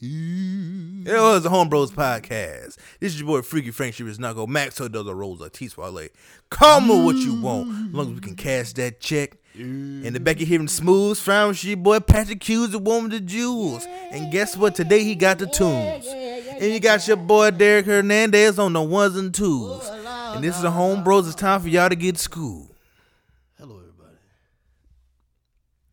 It was the Homebros podcast. This is your boy Freaky Frank Shivers Nago, Max Dozo Rosa, T Swale. Call me what you want, as long as we can cash that check. In the back of hearing smooth, frown your boy Patrick Hughes, the woman the jewels. And guess what? Today he got the tunes. And you got your boy Derek Hernandez on the ones and twos. Oh, and this is the Homebros. It's time for y'all to get school. Hello, everybody.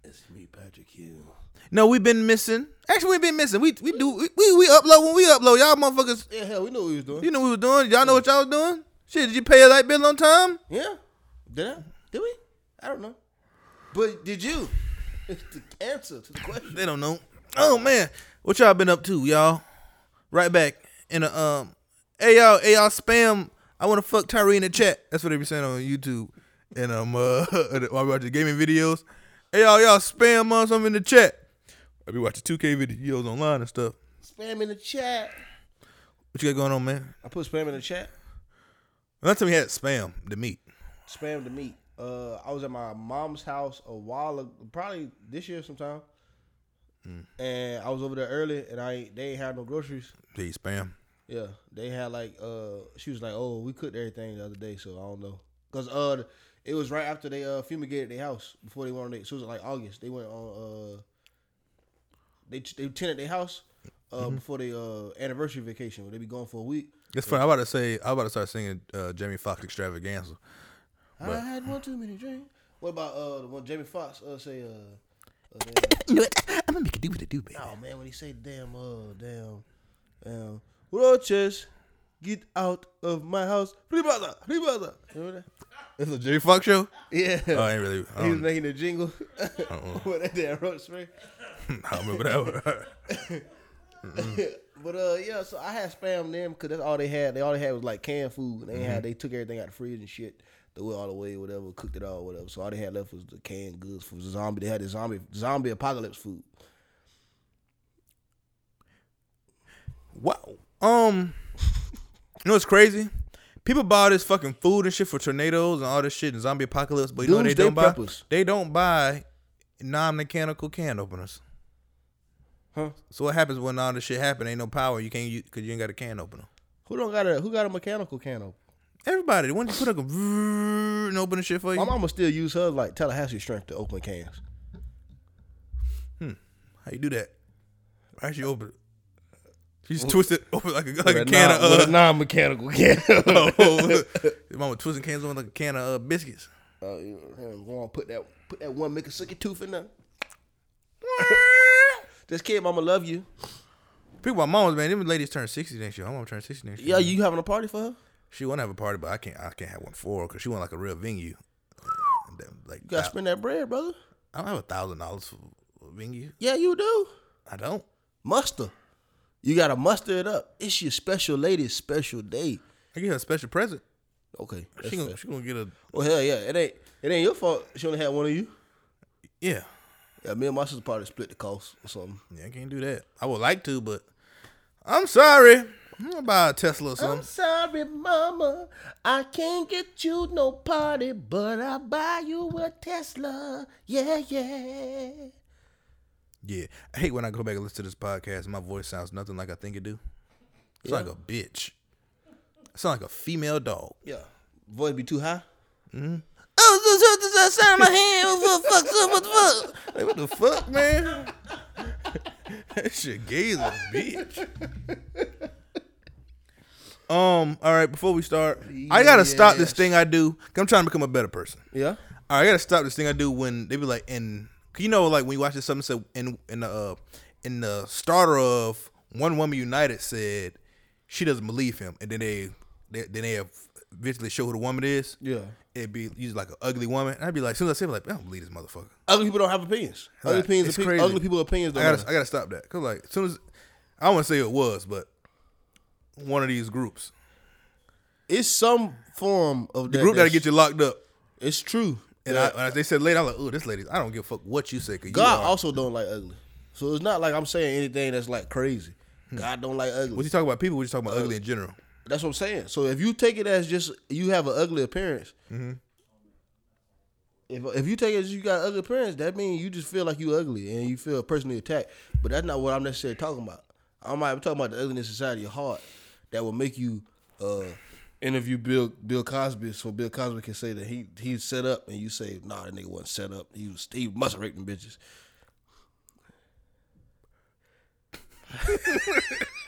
It's me, Patrick Hughes. No, we've been missing. Actually, we've been missing. We we do we, we, we upload when we upload. Y'all motherfuckers, Yeah, hell, we know what we was doing. you know what we was doing. Y'all know what y'all was doing. Shit, did you pay your light bill on time? Yeah. Did I? Did we? I don't know. But did you? It's the answer to the question. They don't know. Oh man, what y'all been up to, y'all? Right back in the um. Hey y'all, hey y'all, spam. I want to fuck Tyree in the chat. That's what they be saying on YouTube and um uh while we watch the gaming videos. Hey y'all, y'all spam on something in the chat. I be watching 2K videos online and stuff. Spam in the chat. What you got going on, man? I put spam in the chat. Last time we had spam the meat. Spam the meat. Uh, I was at my mom's house a while ago, probably this year sometime. And I was over there early, and I they ain't had no groceries. Hey, spam. Yeah, they had like uh, she was like, oh, we cooked everything the other day, so I don't know, cause uh, it was right after they uh fumigated their house before they went on. Their, so it was like August. They went on uh, they they tenanted their house uh before they uh anniversary vacation where they be going for a week. It's funny. I'm about to say. I'm about to start singing uh, Jamie Foxx extravaganza. I had one too many drinks. What about uh the one Jamie Foxx uh say uh, uh You know what? I'm gonna make it do what it do, baby. oh man when he say damn uh damn damn Roaches get out of my house Ribada Ribada remember that It's a Jamie Foxx show. yeah Oh, I ain't really. I he was don't, making the jingle Uh-uh. with that damn roach spray I remember that. one. but uh yeah so I had spam them because that's all they had they all they had was like canned food and they Mm-hmm. had they took everything out of the fridge and shit threw it all away whatever cooked it all whatever so all they had left was the canned goods for the zombie they had the zombie zombie apocalypse food wow. Um. You know what's crazy? People buy all this fucking food and shit for tornadoes and all this shit and zombie apocalypse, but you know what they don't buy? preppers. They don't buy non-mechanical can openers. Huh So what happens when all this shit happen? Ain't no power. You can't use because you ain't got a can opener. who don't got a who got a mechanical can opener Everybody, the one you put like a and open the shit for you. My mama still use her like Tallahassee strength to open cans. How you do that? How she open it? She just twist it open like a like a can non- of uh, a non-mechanical can. oh, mama twisting cans on like a can of uh, biscuits. uh, you know, go on, put that put that one make a sucky tooth in there. this kid, mama love you. People, my mom's man, them ladies turn sixty next year. My mom turn sixty next year. Yeah, you having a party for her? She want to have a party, but I can't. I can't have one for her because she want like a real venue. Like You gotta spend that bread, brother. I don't have a thousand dollars for a venue. Yeah, you do. I don't. Muster. You gotta muster it up. It's your special lady's special day. I get her a special present. Okay. She gonna, fair. she gonna get a Well, hell yeah. It ain't it ain't your fault. She only had one of you. yeah. Yeah, me and my sister probably split the cost or something. Yeah, I can't do that. I would like to, but I'm sorry. I'm gonna buy a Tesla or I'm sorry, mama. I can't get you no party, but I'll buy you a Tesla. Yeah, yeah. Yeah, I hate when I go back and listen to this podcast. My voice sounds nothing like I think it do. It's Yeah. like a bitch. I sound like a female dog. Yeah. Voice be too high? Mm-hmm. Oh, this is the sound of my hand. What the fuck? What the fuck? Like, what the fuck, man? that shit gay as a bitch. Um. All right. Before we start, I gotta stop this thing I do. 'cause I'm trying to become a better person. Yeah. All right, I gotta stop this thing I do when they be like, and you know, like when you watch this, something said in in the uh, in the starter of One Woman United said she doesn't believe him, and then they, they then they have eventually show who the woman is. Yeah. It'd be usually like an ugly woman. And I'd be like, as soon as I say it, like, I don't believe this motherfucker. Ugly people don't have opinions. Ugly, Like, opinions opi- crazy. ugly people opinions I don't gotta I gotta stop that. Cause like as soon as I don't want to say it was, but one of these groups, It's some form of the group gotta get you locked up. It's true. And Yeah. I, they said later, I'm like, oh, this lady, I don't give a fuck what you say. Cause God you also don't like ugly. So it's not like I'm saying anything that's like crazy. God don't like ugly. What you talking about? People? What you talking about? Uh, ugly in general. That's what I'm saying. So if you take it as just you have an ugly appearance, Mm-hmm. if if you take it as you got ugly appearance, that means you just feel like you ugly and you feel personally attacked. But that's not what I'm necessarily talking about. I'm not I'm talking about the ugliness inside of your heart that will make you uh, interview Bill Bill Cosby so Bill Cosby can say that he he's set up and you say, nah, that nigga wasn't set up. He was he must have raped them bitches.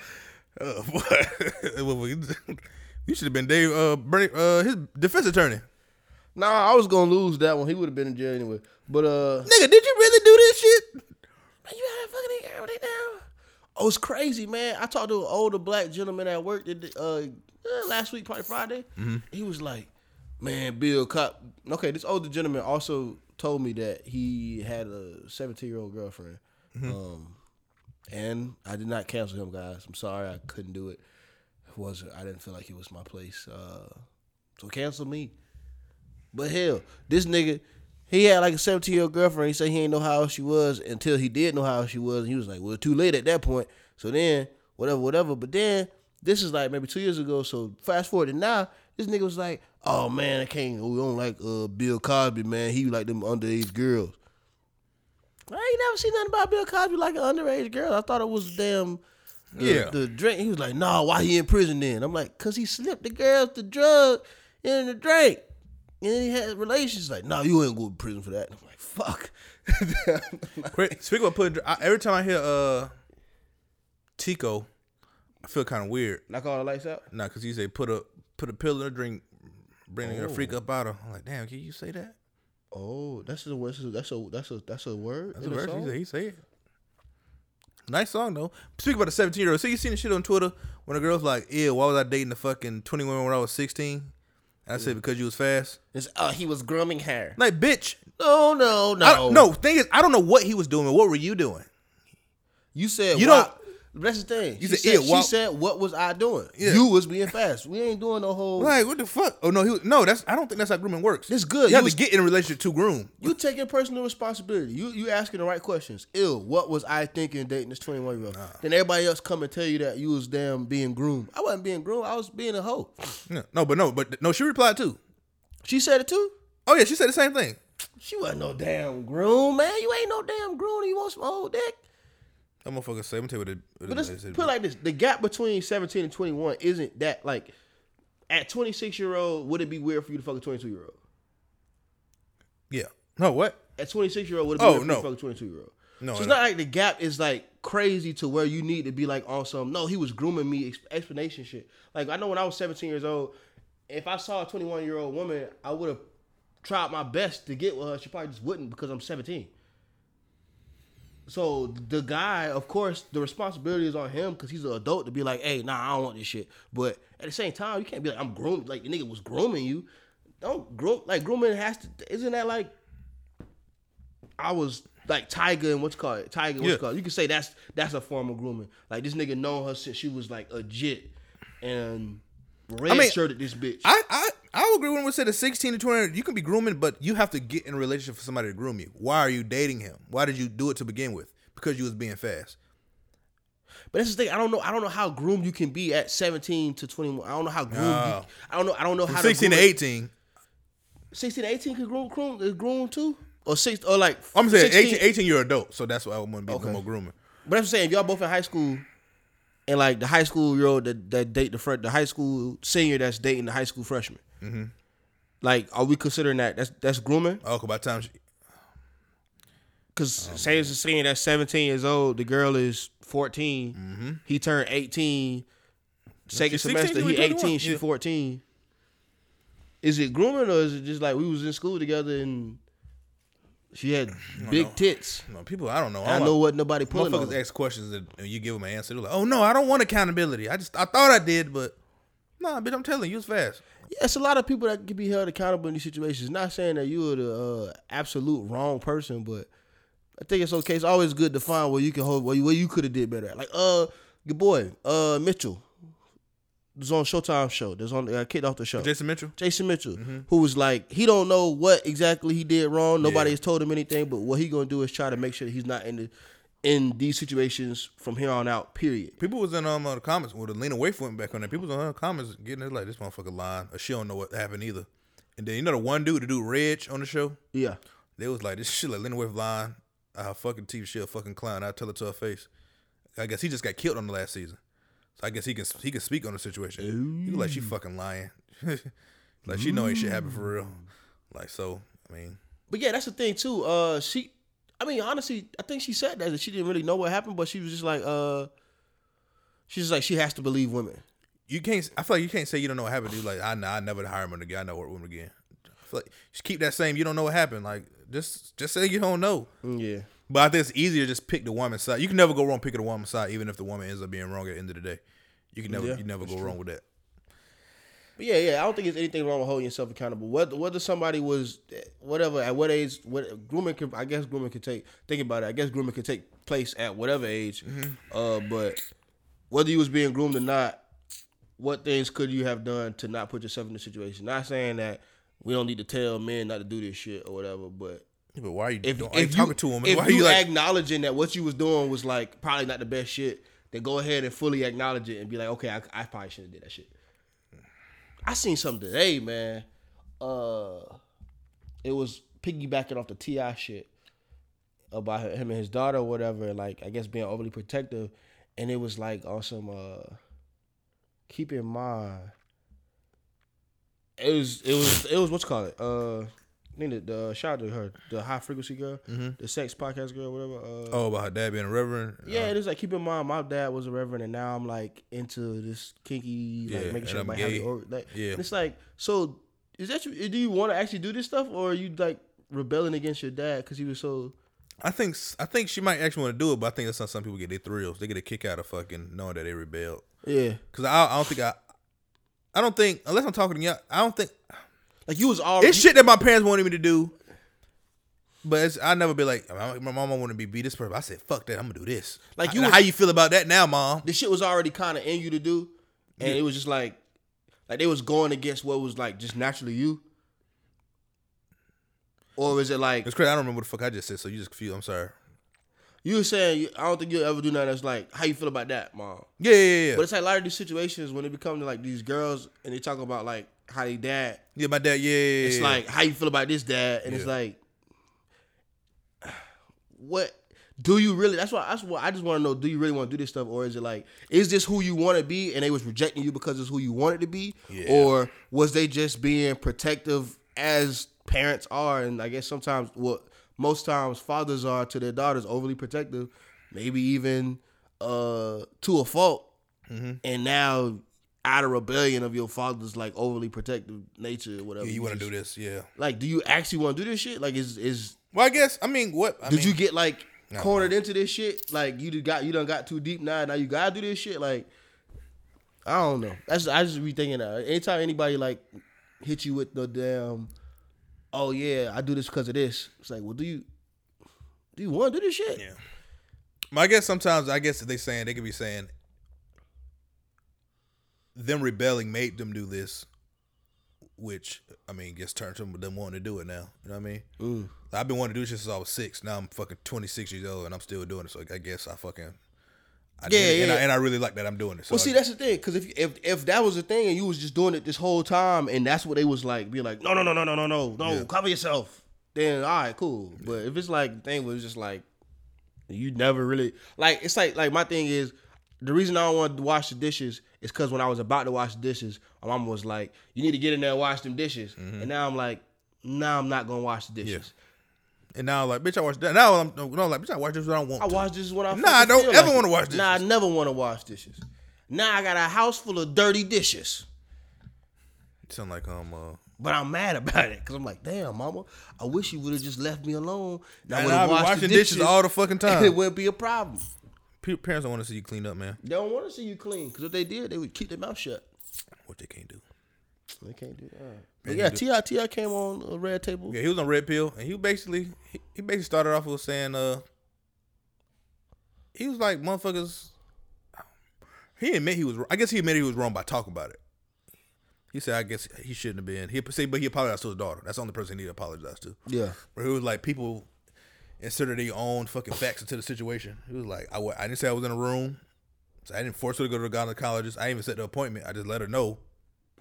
Boy. you should have been Dave uh, Bernie, uh his defense attorney. Nah, I was gonna lose that one. He would have been in jail anyway. But uh Nigga, did you really do this shit? Man, you had fucking everything down. Oh, it's crazy, man. I talked to an older black gentleman at work that, uh, uh, last week, probably Friday. He was like, "Man, Bill Cop." Okay, this older gentleman also told me that he had a 17 year old girlfriend, um, and I did not cancel him, guys. I'm sorry, I couldn't do it. It wasn't. I didn't feel like it was my place. Uh, so cancel me. But hell, this nigga, he had like a 17 year old girlfriend. He said he ain't know how she was until he did know how she was. And he was like, well, too late at that point. So then, whatever, whatever. But then, this is like maybe two years ago. So fast forward to now, this nigga was like, oh man, I can't, we don't like uh, Bill Cosby, man. He like them underage girls. I ain't never seen nothing about Bill Cosby like an underage girl. I thought it was damn. The, Yeah. The drink. He was like, nah, why he in prison then? I'm like, cause he slipped the girls the drug in the drink. And then he had relations. Like, no, you ain't going to prison for that. I'm like, fuck. Quick, Speaking of putting, I, every time I hear uh Tico, I feel kind of weird. Knock all the lights out. Nah, cause he say put a put a pill in a drink, bringing a freak up out of. I'm like, damn, can you say that? Oh, that's a word. That's a that's a that's a word. That's in a a verse. He song? say, he say it. Nice song though. Speaking about the 17 year old, so you seen the shit on Twitter when a girl's like, "Yeah, why was I dating the fucking 21 when I was 16?" And I said because you was fast. It's, uh, he was grooming her. Like, bitch. No, no, no. I, no, thing is, I don't know what he was doing. What were you doing? You said You why- don't- That's the thing. You she said, she said, "What was I doing? Yeah. You was being fast. We ain't doing no whole. Like, what the fuck? Oh no, he was, no. That's I don't think that's how grooming works. It's good. You have You to was- get in a relationship to groom. You taking personal responsibility. You you asking the right questions. Ill. What was I thinking dating this twenty one year old? Then everybody else come and tell you that you was damn being groomed. I wasn't being groomed. I was being a hoe. Yeah. No, but no, but no. She replied too. She said it too. Oh yeah, she said the same thing. She wasn't no damn groom, man. You ain't no damn groom. You want some old dick? That motherfucker say, "I'm gonna tell you what But let's it- put it like this: the gap between seventeen and twenty one isn't that like. At twenty six year old, would it be weird for you to fuck a twenty two year old? yeah. No, what? At twenty six year old, would it be Oh, weird for no. you to fuck a twenty two year old? No, so it's no. not like the gap is like crazy to where you need to be like on some. No, he was grooming me. Explanation shit. Like I know when I was seventeen years old, if I saw a twenty one year old woman, I would have tried my best to get with her. She probably just wouldn't because I'm seventeen. So the guy, of course, the responsibility is on him because he's an adult to be like, "Hey, nah, I don't want this shit." But at the same time, you can't be like, "I'm grooming." Like the nigga was grooming you. Don't groom. Like grooming has to. Isn't that like? I was like Tiger and what's it called Tiger. What's Yeah. called? You can say that's that's a form of grooming. Like this nigga known her since she was like a jit and red mean, shirted this bitch. I I I would agree when we said the 16 to 20. You can be grooming, but you have to get in a relationship for somebody to groom you. Why are you dating him? Why did you do it to begin with? Because you was being fast. But that's the thing. I don't know. I don't know how groomed you can be at seventeen to twenty one. I don't know how groomed. No. You, I don't know. I don't know From how 16 to groom- 18. 16 to 18 could groom, groom, is groom too? Or six or like I'm saying 16 18, 18 you're adult, so that's why I want to be Okay. more grooming. But I'm saying if y'all both in high school and like the high school year old that, that date the fr- the high school senior that's dating the high school freshman. Mm-hmm. Like, are we considering that that's that's grooming? Oh, 'cause by the time she, Because Oh, say it's a senior that's 17 years old, the girl is 14. Mm-hmm. He turned 18. Second She's semester, she'll he 18, she yeah. 14. Is it grooming or is it just like we was in school together and she had big know. tits? no, people, I don't know. I All know my- what nobody pulling on. Motherfuckers ask questions and and you give them an answer. They're like, "Oh no, I don't want accountability. I just I thought I did, but nah, bitch, I'm telling you, it's fast." Yeah, it's a lot of people that can be held accountable in these situations. Not saying that you are the uh, absolute wrong person, but I think it's okay. It's always good to find where you can hold where you, where you could have did better. at. Like uh, your boy uh Mitchell, was on Showtime show. There's on uh, kicked off the show. Jason Mitchell. Jason Mitchell, who was like, he don't know what exactly he did wrong. Nobody Yeah. has told him anything, but what he gonna do is try to make sure that he's not in the in these situations from here on out. Period. People was in um uh, the comments with the Lena Waithe went back on there. People was in the comments getting it like this motherfucker lying or she don't know what happened either. And then you know the one dude, the dude Reg on the show, Yeah. they was like this shit like Lena Waithe lying. I fucking TV she a fucking clown. I tell it to her face. I guess he just got killed on the last season, so I guess he can he can speak on the situation. He was like she fucking lying, like she know ain't shit happened for real. Like so, I mean, But yeah, that's the thing too. Uh, she, I mean, honestly, I think she said that, that she didn't really know what happened, but she was just like, uh, she's like she has to believe women. you can't. I feel like you can't say you don't know what happened. Dude. Like I, I never hire him again. I never work with him again. I feel like just keep that same. You don't know what happened. Like just just say you don't know. Yeah. But I think it's easier to just pick the woman's side. You can never go wrong picking the woman's side, even if the woman ends up being wrong at the end of the day. You can never Yeah, you never go wrong with that. But yeah, yeah, I don't think there's anything wrong with holding yourself accountable. Whether whether somebody was whatever at what age, what grooming can I guess grooming could take. Think about it. I guess grooming could take place at whatever age. Uh, but whether you was being groomed or not, what things could you have done to not put yourself in the situation? Not saying that we don't need to tell men not to do this shit or whatever, but Yeah, but why are you, if, are you talking to him? if Why you, you like? acknowledging that what you was doing was like probably not the best shit, then go ahead and fully acknowledge it and be like, okay, I, I probably shouldn't have did that shit. I seen something today, man. Uh, it was piggybacking off the T.I. shit about him and his daughter or whatever, like I guess being overly protective, and it was like on some uh, keep in mind. It was it was it was what's called it uh. Think the, the shout out to her, the high frequency girl, the sex podcast girl, whatever. Uh, oh, about her dad being a reverend. yeah, Uh, it is like keep in mind, my dad was a reverend, and now I'm like into this kinky, like Yeah, making sure everybody gay. the or, like, Yeah. and It's like, so is that you? Do you want to actually do this stuff, or are you like rebelling against your dad because he was so? I think I think she might actually want to do it, but I think that's how some people get their thrills. They get a kick out of fucking knowing that they rebelled. Yeah, Cause I, I don't think I, I don't think unless I'm talking to you, I don't think like you was already. it's shit that my parents wanted me to do. But it's, I never be like my, mama wanted me to be be this person. I said fuck that, I'm gonna do this. Like, you you, was- how you feel about that now, mom? the shit was already kind of in you to do, and it was just like, like they was going against what was like just naturally you. Or is it like It's crazy. I don't remember what the fuck I just said, so you just confused. I'm sorry. you were saying? I don't think you'll ever do nothing that's like how you feel about that, mom. Yeah, yeah, yeah. yeah. But it's like a lot of these situations when it become to like these girls and they talk about like how they dad. yeah, my dad. Yeah, yeah, yeah, It's like how you feel about this dad, and it's like, what do you really? That's why. That's what I just want to know. Do you really want to do this stuff, or is it like, is this who you want to be, and they was rejecting you because it's who you wanted to be, Yeah. or was they just being protective as parents are? And I guess sometimes what most times fathers are to their daughters overly protective, maybe even uh to a fault, Mm-hmm. and now. Out of rebellion of your father's like overly protective nature, or whatever. yeah, you want to do this? Yeah. like, do you actually want to do this shit? Like, is is Well, I guess. I mean, what? I did mean, you get like No. cornered into this shit? Like, you got you done got too deep now. Now you gotta do this shit. Like, I don't know. That's I just be thinking that anytime anybody like hit you with the damn, oh yeah, I do this because of this. It's like, well, do you do you want to do this shit? Yeah. But I guess sometimes I guess they saying they could be saying them rebelling made them do this, which I mean gets turned to them wanting to do it now. You know what I mean? Mm. I've been wanting to do this since I was six. Now I'm fucking 26 years old and I'm still doing it. So I guess I fucking I did Yeah, and, yeah. I, and I really like that I'm doing it. So Well, see, I- that's the thing. Because if if if that was the thing and you was just doing it this whole time, and that's what they was like, be like, no, no, no, no, no, no, no, no, Yeah. cover yourself. Then all right, cool. But if it's like the thing was just like, you never really like. It's like like my thing is the reason I don't want to wash the dishes is because when I was about to wash the dishes, my mama was like, you need to get in there and wash them dishes. And now I'm like, now I'm not gonna wash the dishes. and now I'm like bitch I watch that. Now I'm no like bitch I watch this when I want I to. wash dishes when I Nah, I don't ever like wanna wash wash Nah, I never want to wash dishes. Now I got a house full of dirty dishes. sound like um uh But I'm mad about it because I'm like, damn, mama, I wish you would have just left me alone. And I would have be washed washing the dishes all the fucking time. it wouldn't be a problem. Parents don't want to see you clean up, man. They don't want to see you clean because if they did, they would keep their mouth shut. What they can't do. They can't do that. Yeah, But yeah. T.I. T.I. came on a red table. Yeah, he was on Red Pill, and he basically he, he basically started off with saying, uh, he was like, motherfuckers. He admit he was. I guess he admitted he was wrong by talking about it. He said, I guess he shouldn't have been. He say, but he apologized to his daughter. That's the only person he need to apologize to. Yeah, Where he was like, people inserted their own fucking facts into the situation. He was like, I, I didn't say I was in a room. So I didn't force her to go to the gynecologist. I didn't even set the appointment. I just let her know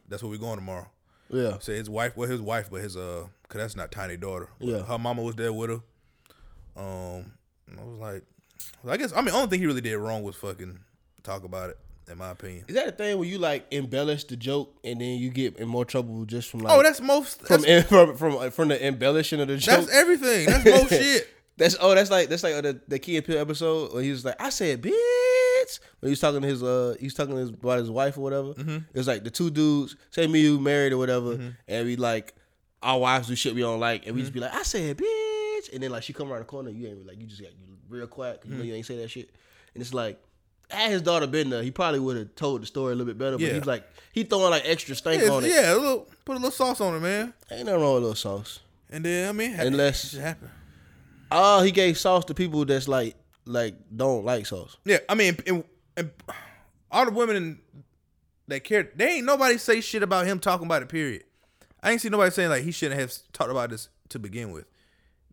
that's where we're going tomorrow. yeah, Say his wife, well, his wife, but his uh, cause that's not tiny daughter. Yeah. her mama was there with her. Um, I was like, I guess I mean, only thing he really did wrong was fucking talk about it. In my opinion. Is that a thing where you like embellish the joke and then you get in more trouble just from like Oh, that's most. from from from, from the embellishing of the joke? that's everything. That's most shit. That's oh, that's like that's like the the Key and Peele episode where he was like, I said, bitch. When he was talking to his uh, he was talking to his, about his wife or whatever. Mm-hmm. It was like the two dudes, say me you married or whatever, and we like our wives do shit we don't like, and we Mm-hmm. just be like, I said, bitch, and then like she come around the corner, you ain't like you just got you real quiet, you Mm-hmm. know you ain't say that shit, and it's like. Had his daughter been there, he probably would have told the story a little bit better. But Yeah. he's like, he throwing like extra stank Yeah, on it. yeah, a little, put a little sauce on it, man. Ain't nothing wrong with a little sauce. And then I mean, Unless- it happen. Oh, he gave sauce to people that's like, like don't like sauce. Yeah, I mean, and, and all the women that care, they ain't nobody say shit about him talking about it. Period. I ain't see nobody saying like he shouldn't have talked about this to begin with.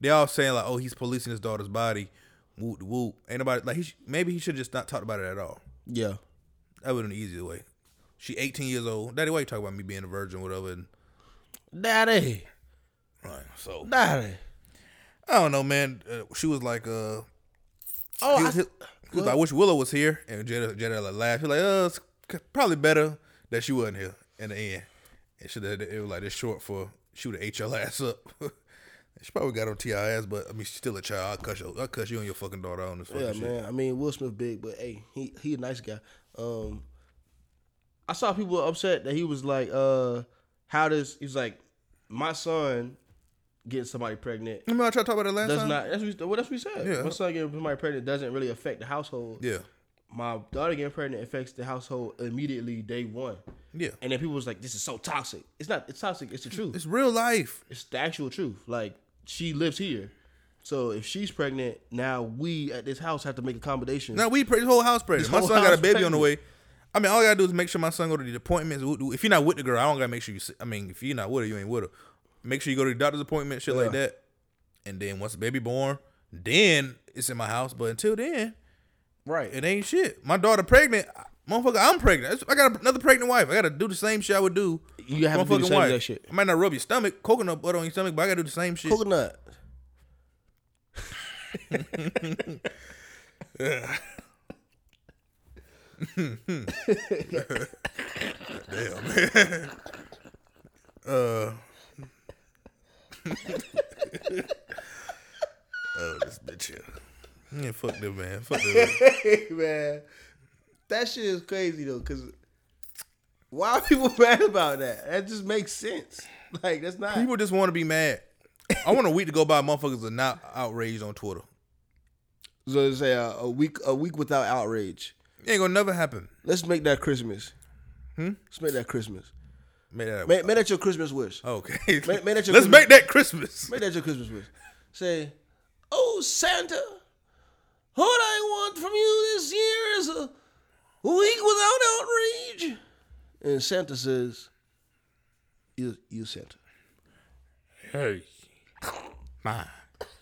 They all saying like, oh, he's policing his daughter's body. Whoop whoop. Ain't nobody like he. sh- Maybe he should just not talked about it at all. Yeah. That would have been the easier way. She 18 years old. Daddy, why you talk about me being a virgin, whatever? And Daddy. right, so Daddy. I don't know, man. Uh, she was like, uh, Oh, he I, was, he was like, I wish Willow was here, and Jada, Jada like laughed. He was like, uh, it's probably better that she wasn't here in the end. And she it was like this short for she would have ate your ass up. she probably got on TIS, but I mean she's still a child. I'll cuss you, I'll cuss you and your fucking daughter on this yeah, shit. man. I mean, Will Smith big, but hey, he he a nice guy. Um, I saw people upset that he was like, uh, how does he's like, my son getting somebody pregnant Remember I tried to talk about that last does time? not. That's what, what that's what we said. Yeah. My son getting somebody pregnant doesn't really affect the household. yeah, My daughter getting pregnant affects the household immediately day one. yeah. And then people was like, this is so toxic. It's not. It's toxic. It's the truth. It's real life. it's the actual truth. Like she lives here, so if she's pregnant, now we at this house have to make accommodations. Now we pre- this whole house pregnant. This My son got a baby on the way. I mean, all I gotta do is make sure my son go to the appointments. If you're not with the girl, I don't gotta make sure you. I mean, if you're not with her, you ain't with her. Make sure you go to the doctor's appointment, shit like that. And then once the baby born, then it's in my house. But until then, right? it ain't shit. My daughter pregnant, motherfucker. I'm pregnant. I got another pregnant wife. I gotta do the same shit I would do. You have to do the same wife. that shit. I might not rub your stomach, coconut butter on your stomach, but I gotta do the same shit. Coconut. Damn, man. uh. Oh, this bitch here. Yeah, fuck them, man. Fuck them. hey man, that shit is crazy though. Cause why are people mad about that? That just makes sense. Like that's not. People just want to be mad. I want a week to go by. Motherfuckers are not outraged on Twitter. So say uh, a week a week without outrage. It ain't gonna never happen. Let's make that Christmas. Hmm? Let's make that Christmas. Make that. Make, make that your Christmas wish. okay. Make- make that your Let's Christmas- make that Christmas. Make that your Christmas wish. Say, oh Santa, what I want from you this year is a week without outrage. And Santa says, you, you Santa. Hey, my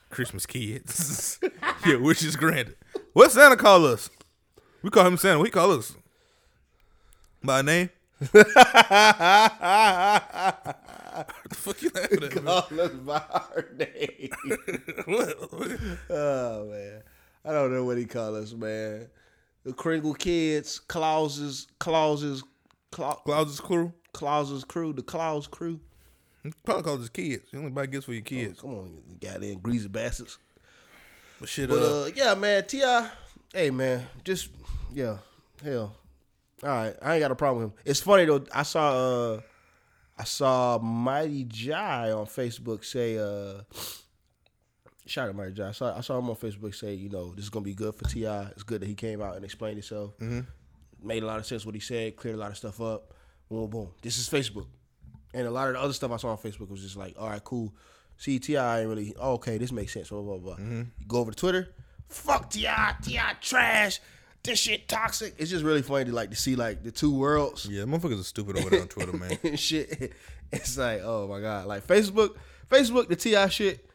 Christmas kids. yeah, wish is granted. What Santa call us? We call him Santa. We call us by name. What the fuck you laughing at? man? Call us by our name. What? oh man, I don't know what he call us, man. The Kringle kids, Clauses, Clauses, Cla- Claus's crew. Clauses crew, the Claus crew. Probably call his kids. You only buy gifts for your kids. Come on, you goddamn greasy bastards. But shit, But uh, uh, yeah, man, T.I., hey man, just yeah, hell, all right, I ain't got a problem with him. It's funny though. I saw uh, I saw Mighty Jai on Facebook say uh, shout out Mighty Jai. I saw I saw him on Facebook say you know this is gonna be good for Ti. It's good that he came out and explained himself. Made a lot of sense what he said. Cleared a lot of stuff up. Boom, boom. This is Facebook. And a lot of the other stuff I saw on Facebook was just like, all right, cool. See, T.I. ain't really, oh, okay, this makes sense, blah, blah, blah. You go over to Twitter, fuck T.I., T.I. trash, this shit toxic. It's just really funny to like to see like the two worlds yeah, motherfuckers are stupid over there on Twitter, man. and shit. It's like, oh my God. Like Facebook, Facebook, the T.I. shit,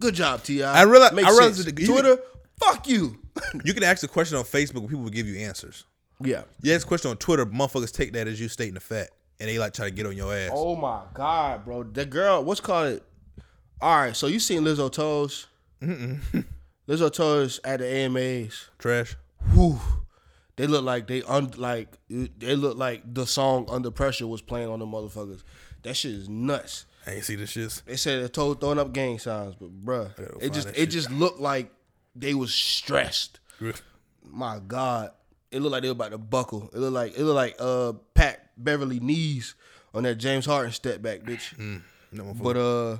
good job, T.I. I realize- Makes I realize sense. that the- Twitter, fuck you. You can ask a question on Facebook, and people will give you answers. yeah. You ask a question on Twitter, motherfuckers take that as you stating the fact, and they like try to get on your ass. Oh my god, bro. That girl, what's called it? All right, so you seen Lizzo toes? Lizzo tours at the AMAs. Trash. Whew, they look like they un like they look like the song Under Pressure was playing on the motherfuckers. That shit is nuts. I ain't see the shits. They said they told throwing up gang signs, but bruh, it just it shit. just looked like they was stressed. My God, it looked like they were about to buckle. It looked like it looked like uh Pat Beverley knees on that James Harden step back, bitch. No. But uh,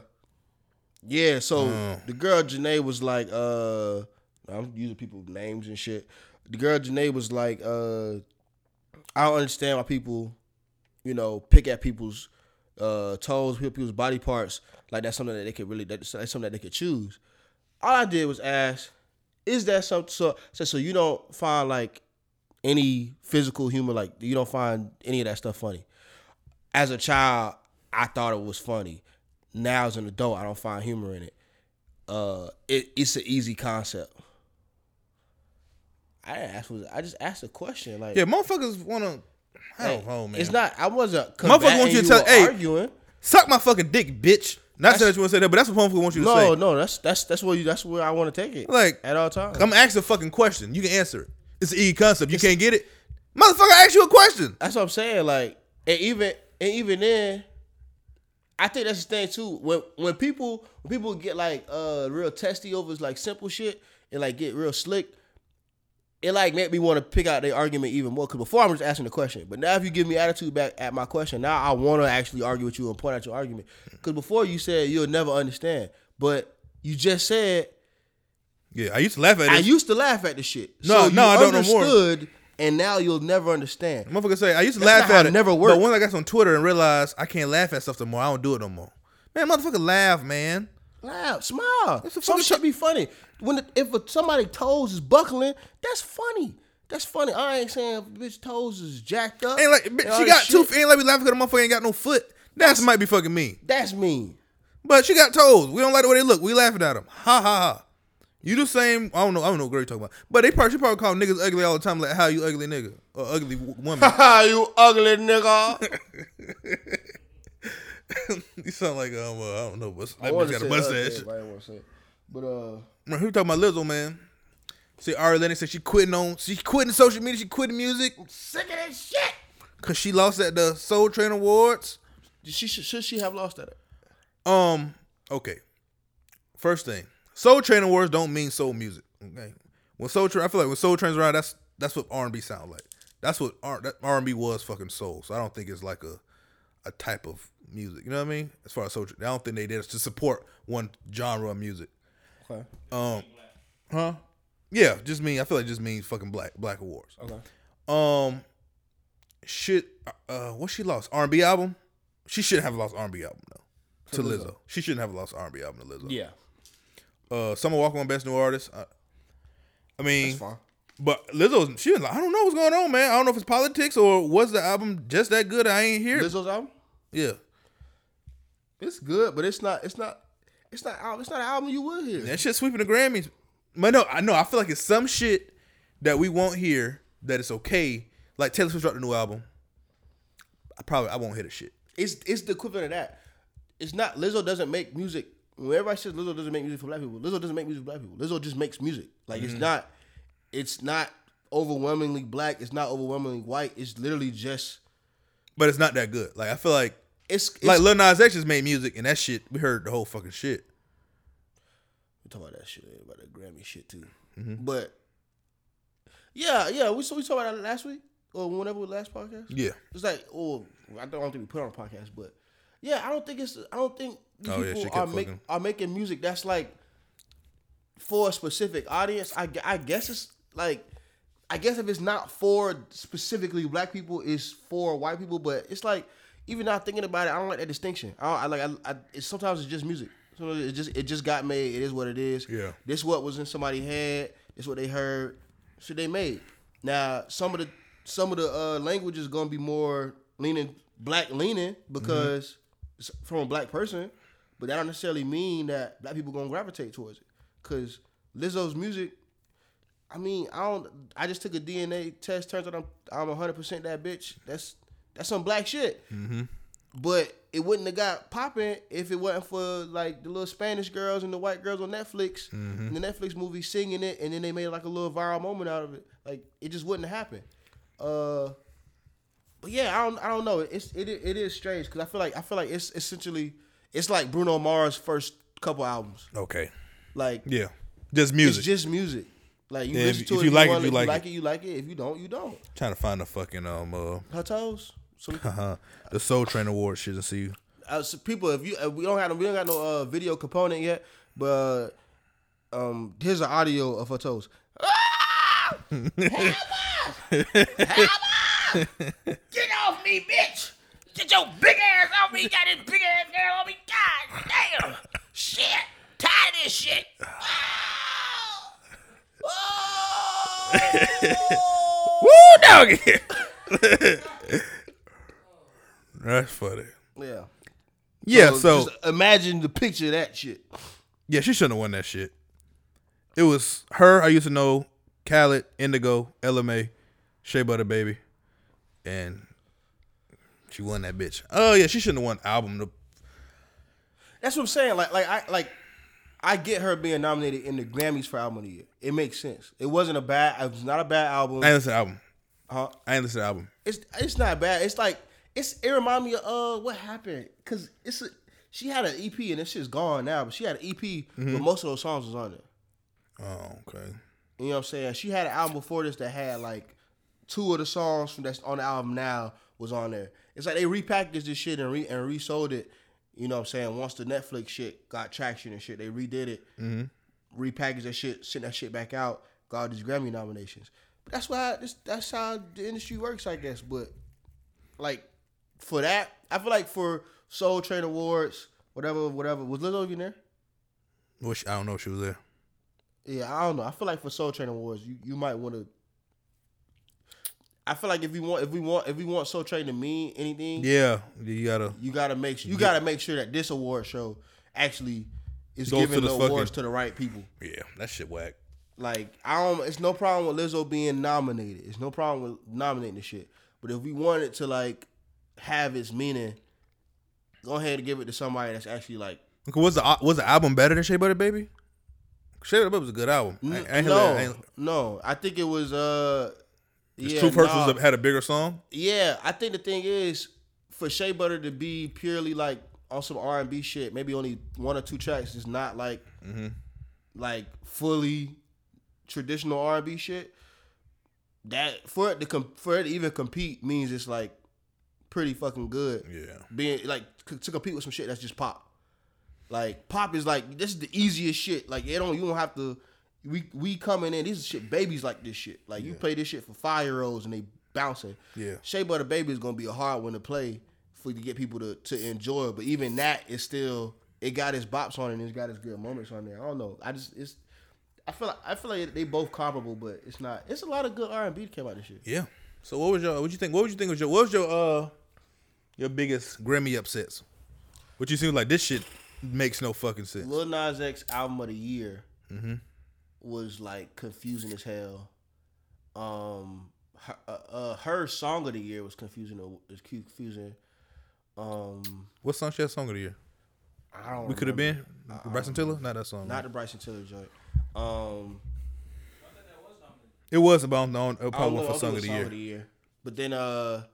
yeah. So the girl Janae was like, uh, I'm using people's names and shit. The girl Janae was like, uh, I don't understand why people, you know, pick at people's uh toes, people's body parts. Like that's something that they could really. That's, that's something that they could choose. All I did was ask, is that something? So, so, so you don't find like any physical humor, like you don't find any of that stuff funny as a child, I thought it was funny. Now as an adult, I don't find humor in it. Uh, it it's an easy concept. I didn't. Was I just asked a question? Like, yeah, motherfuckers wanna. I don't know, man. It's not. I wasn't. Motherfucker want you to tell- hey, arguing. Suck my fucking dick, bitch. Not saying that you want to say that, but that's what motherfucker want you to say. no. No, that's that's that's where you. That's where I want to take it. Like, at all times. I'm asking a fucking question. You can answer it. It's an easy concept. You can't get it. Motherfucker, I ask you a question. That's what I'm saying. Like, and even and even then, I think that's the thing too. When when people when people get like uh real testy over like simple shit and like get real slick, it like made me want to pick out their argument even more. Cause before I'm just asking the question, but now if you give me attitude back at my question, now I want to actually argue with you and point out your argument. Cause before you said you'll never understand, but you just said Yeah, I used to laugh at it. I used to laugh at the shit. No, so you no, I don't no more. and now you'll never understand. Motherfucker say I used to That's laugh at it never But once I got on Twitter and realized I can't laugh at stuff no more, I don't do it no more. Man, motherfucker, laugh, man. Laugh, smile. Some shit be funny. When the, if a, somebody toes is buckling, that's funny. That's funny. I ain't saying if a bitch toes is jacked up. Ain't like bitch, she got two. Ain't like we laughing because the motherfucker ain't got no foot. That's might be fucking mean. That's mean. But she got toes. We don't like the way they look. We laughing at them. Ha ha ha. You the same. I don't know. I don't know what girl you talking about. But they probably she probably call niggas ugly all the time. Like how you ugly nigga or ugly woman. you ugly nigga. you sound like um uh, I don't know. But I that bitch got a mustache. ugly, but I didn't want to say it. But uh, Man, Who talking about Lizzo, man? See, Ari Lennox said she quitting on, she quitting social media, she quitting music sick of that shit. because she lost at the Soul Train Awards. She should, should she have lost at it? Um, okay. First thing, Soul Train Awards don't mean soul music. Okay, when Soul Train, I feel like when Soul Train's around, that's that's what R and B sound like. That's what that R and B was fucking soul. So I don't think it's like a a type of music. You know what I mean? As far as Soul Train, I don't think they did it to support one genre of music. Okay. Um, huh? Yeah, just mean. I feel like it just means fucking black black awards. Okay. Um, shit. Uh, what she lost? R and B album. She shouldn't have lost R and B album though. To, To Lizzo. Lizzo. she shouldn't have lost R and B album to Lizzo. Yeah. Uh, Summer Walker on Best New Artist. I, I mean, That's fine. but Lizzo, she was like, I don't know what's going on, man. I don't know if it's politics or was the album just that good. I ain't hear. Lizzo's album. Yeah, It's good, but it's not. It's not. It's not. It's not an album you would hear. that shit sweeping the Grammys. But no, I know. I feel like it's some shit that we won't hear that it's okay. Like Taylor Swift dropped a new album. I probably I won't hear the shit. It's it's the equivalent of that. It's not Lizzo doesn't make music. When everybody says Lizzo doesn't make music for black people, Lizzo doesn't make music for black people. Lizzo just makes music. Like Mm-hmm. it's not. It's not overwhelmingly black. It's not overwhelmingly white. It's literally just. But it's not that good. Like I feel like It's, it's like Lil Nas X just made music and that shit. We heard the whole fucking shit. we talk about that shit about that Grammy shit too. Mm-hmm. But yeah, yeah, we so we talked about that last week or whenever the last podcast. Yeah. It's like, oh, I don't think we put on a podcast, but yeah, I don't think it's. I don't think Oh, people kept are make, are making music that's like for a specific audience. I, I guess it's like, I guess if it's not for specifically black people, it's for white people. But it's like, even now thinking about it, I don't like that distinction. I, don't, I like. I, I it's, sometimes it's just music. Sometimes it just it just got made. It is what it is. Yeah. This what was in somebody's head. This what they heard. Shit they made. Now some of the some of the uh, language is gonna be more leaning black leaning because it's from a black person, but that don't necessarily mean that black people gonna gravitate towards it. Cause Lizzo's music, I mean, I don't. I just took a DNA test. Turns out I'm I'm 100 percent that bitch. That's that's some black shit. but it wouldn't have got popping if it wasn't for like the little Spanish girls and the white girls on Netflix Mm-hmm. and the Netflix movie singing it, and then they made like a little viral moment out of it. Like it just wouldn't happen. Uh, but yeah, I don't, I don't know. It's it it is strange because I feel like I feel like it's essentially it's like Bruno Mars' first couple albums. Okay. Like Yeah. Just music. it's just music. Like you Yeah, listen if- to if it, you like it, you like like it. it, you like it. If you don't, you don't. Trying to find the fucking um uh Her toes. So we uh, the Soul Train Award shit and see. uh, so people, if you uh, we don't have we don't got no uh, video component yet, but um, here's an audio of her toes. Get off me, bitch! Get your big ass off me! Got this big ass girl on me! God damn! Shit! Tired of this shit! Woo doggy. That's funny. Yeah. Yeah, so, just imagine the picture of that shit. yeah, she shouldn't have won that shit. It was her. I used to know Khaled, Indigo, LMA, Shea Butter Baby, and she won that bitch. Oh yeah, she shouldn't have won album. The- That's what I'm saying. Like, like I like, I get her being nominated in the Grammys for album of the year. It makes sense. It wasn't a bad. It was not a bad album. I ain't listen to the album. Huh? I ain't listen to album. It's it's not bad. It's like it's it remind me of uh what happened because it's a, she had an EP and this shit's gone now, but she had an EP Mm-hmm. where most of those songs was on it. Oh okay. You know what I'm saying? She had an album before this that had like two of the songs from that's on the album now was on there. It's like they repackaged this shit and re and resold it. You know what I'm saying? Once the Netflix shit got traction and shit, they redid it, repackaged that shit, sent that shit back out, got all these Grammy nominations. But that's why this, that's how the industry works, I guess. But like for that, I feel like for Soul Train Awards, whatever, whatever, was Lizzo even there? Wish I don't know if she was there. Yeah, I don't know. I feel like for Soul Train Awards, you, you might want to. I feel like if we want if we want if we want Soul Train to mean anything, Yeah, you gotta. you gotta make sure you gotta make sure that this award show actually is Goes giving the, the fucking- awards to the right people. Yeah, that shit whack. Like I don't. It's no problem with Lizzo being nominated. It's no problem with nominating the shit. But if we wanted to like have its meaning, go ahead and give it to somebody that's actually like Was the was the album better than Shea Butter Baby? Shea Butter Baby was a good album. I, I no, I no. I think it was uh. Yeah, Truth Hurts nah. a, had a bigger song. Yeah, I think the thing is for Shea Butter to be purely like on some R and B shit, maybe only one or two tracks is not like like fully traditional R and B shit. That for it to com- for it to even compete means it's like pretty fucking good. Yeah. Being like c- to compete with some shit that's just pop. Like pop is like this is the easiest shit. Like it don't you don't have to. We we coming in. These shit babies like this shit. Like you play this shit for five year olds and they bouncing. Yeah. Shea Butter Baby is gonna be a hard one to play for you to get people to to enjoy. But even that is still it got its bops on it and it's got its good moments on there. I don't know. I just it's I feel like I feel like they both comparable, but it's not. It's a lot of good R and B that came out this year. Yeah. So what was your what you think? What would you think was your what was your uh your biggest Grammy upsets? What you seem like this shit makes no fucking sense. Lil Nas X album of the year was like confusing as hell. Um, her, uh, uh, her song of the year was confusing. Was confusing. Um, What song she had song of the year? I don't. We could have remember. been Bryson Tiller, not that song. not the Bryson Tiller joint. Um, it was about on uh, I don't probably know, for I'll song do of the year. year. But then uh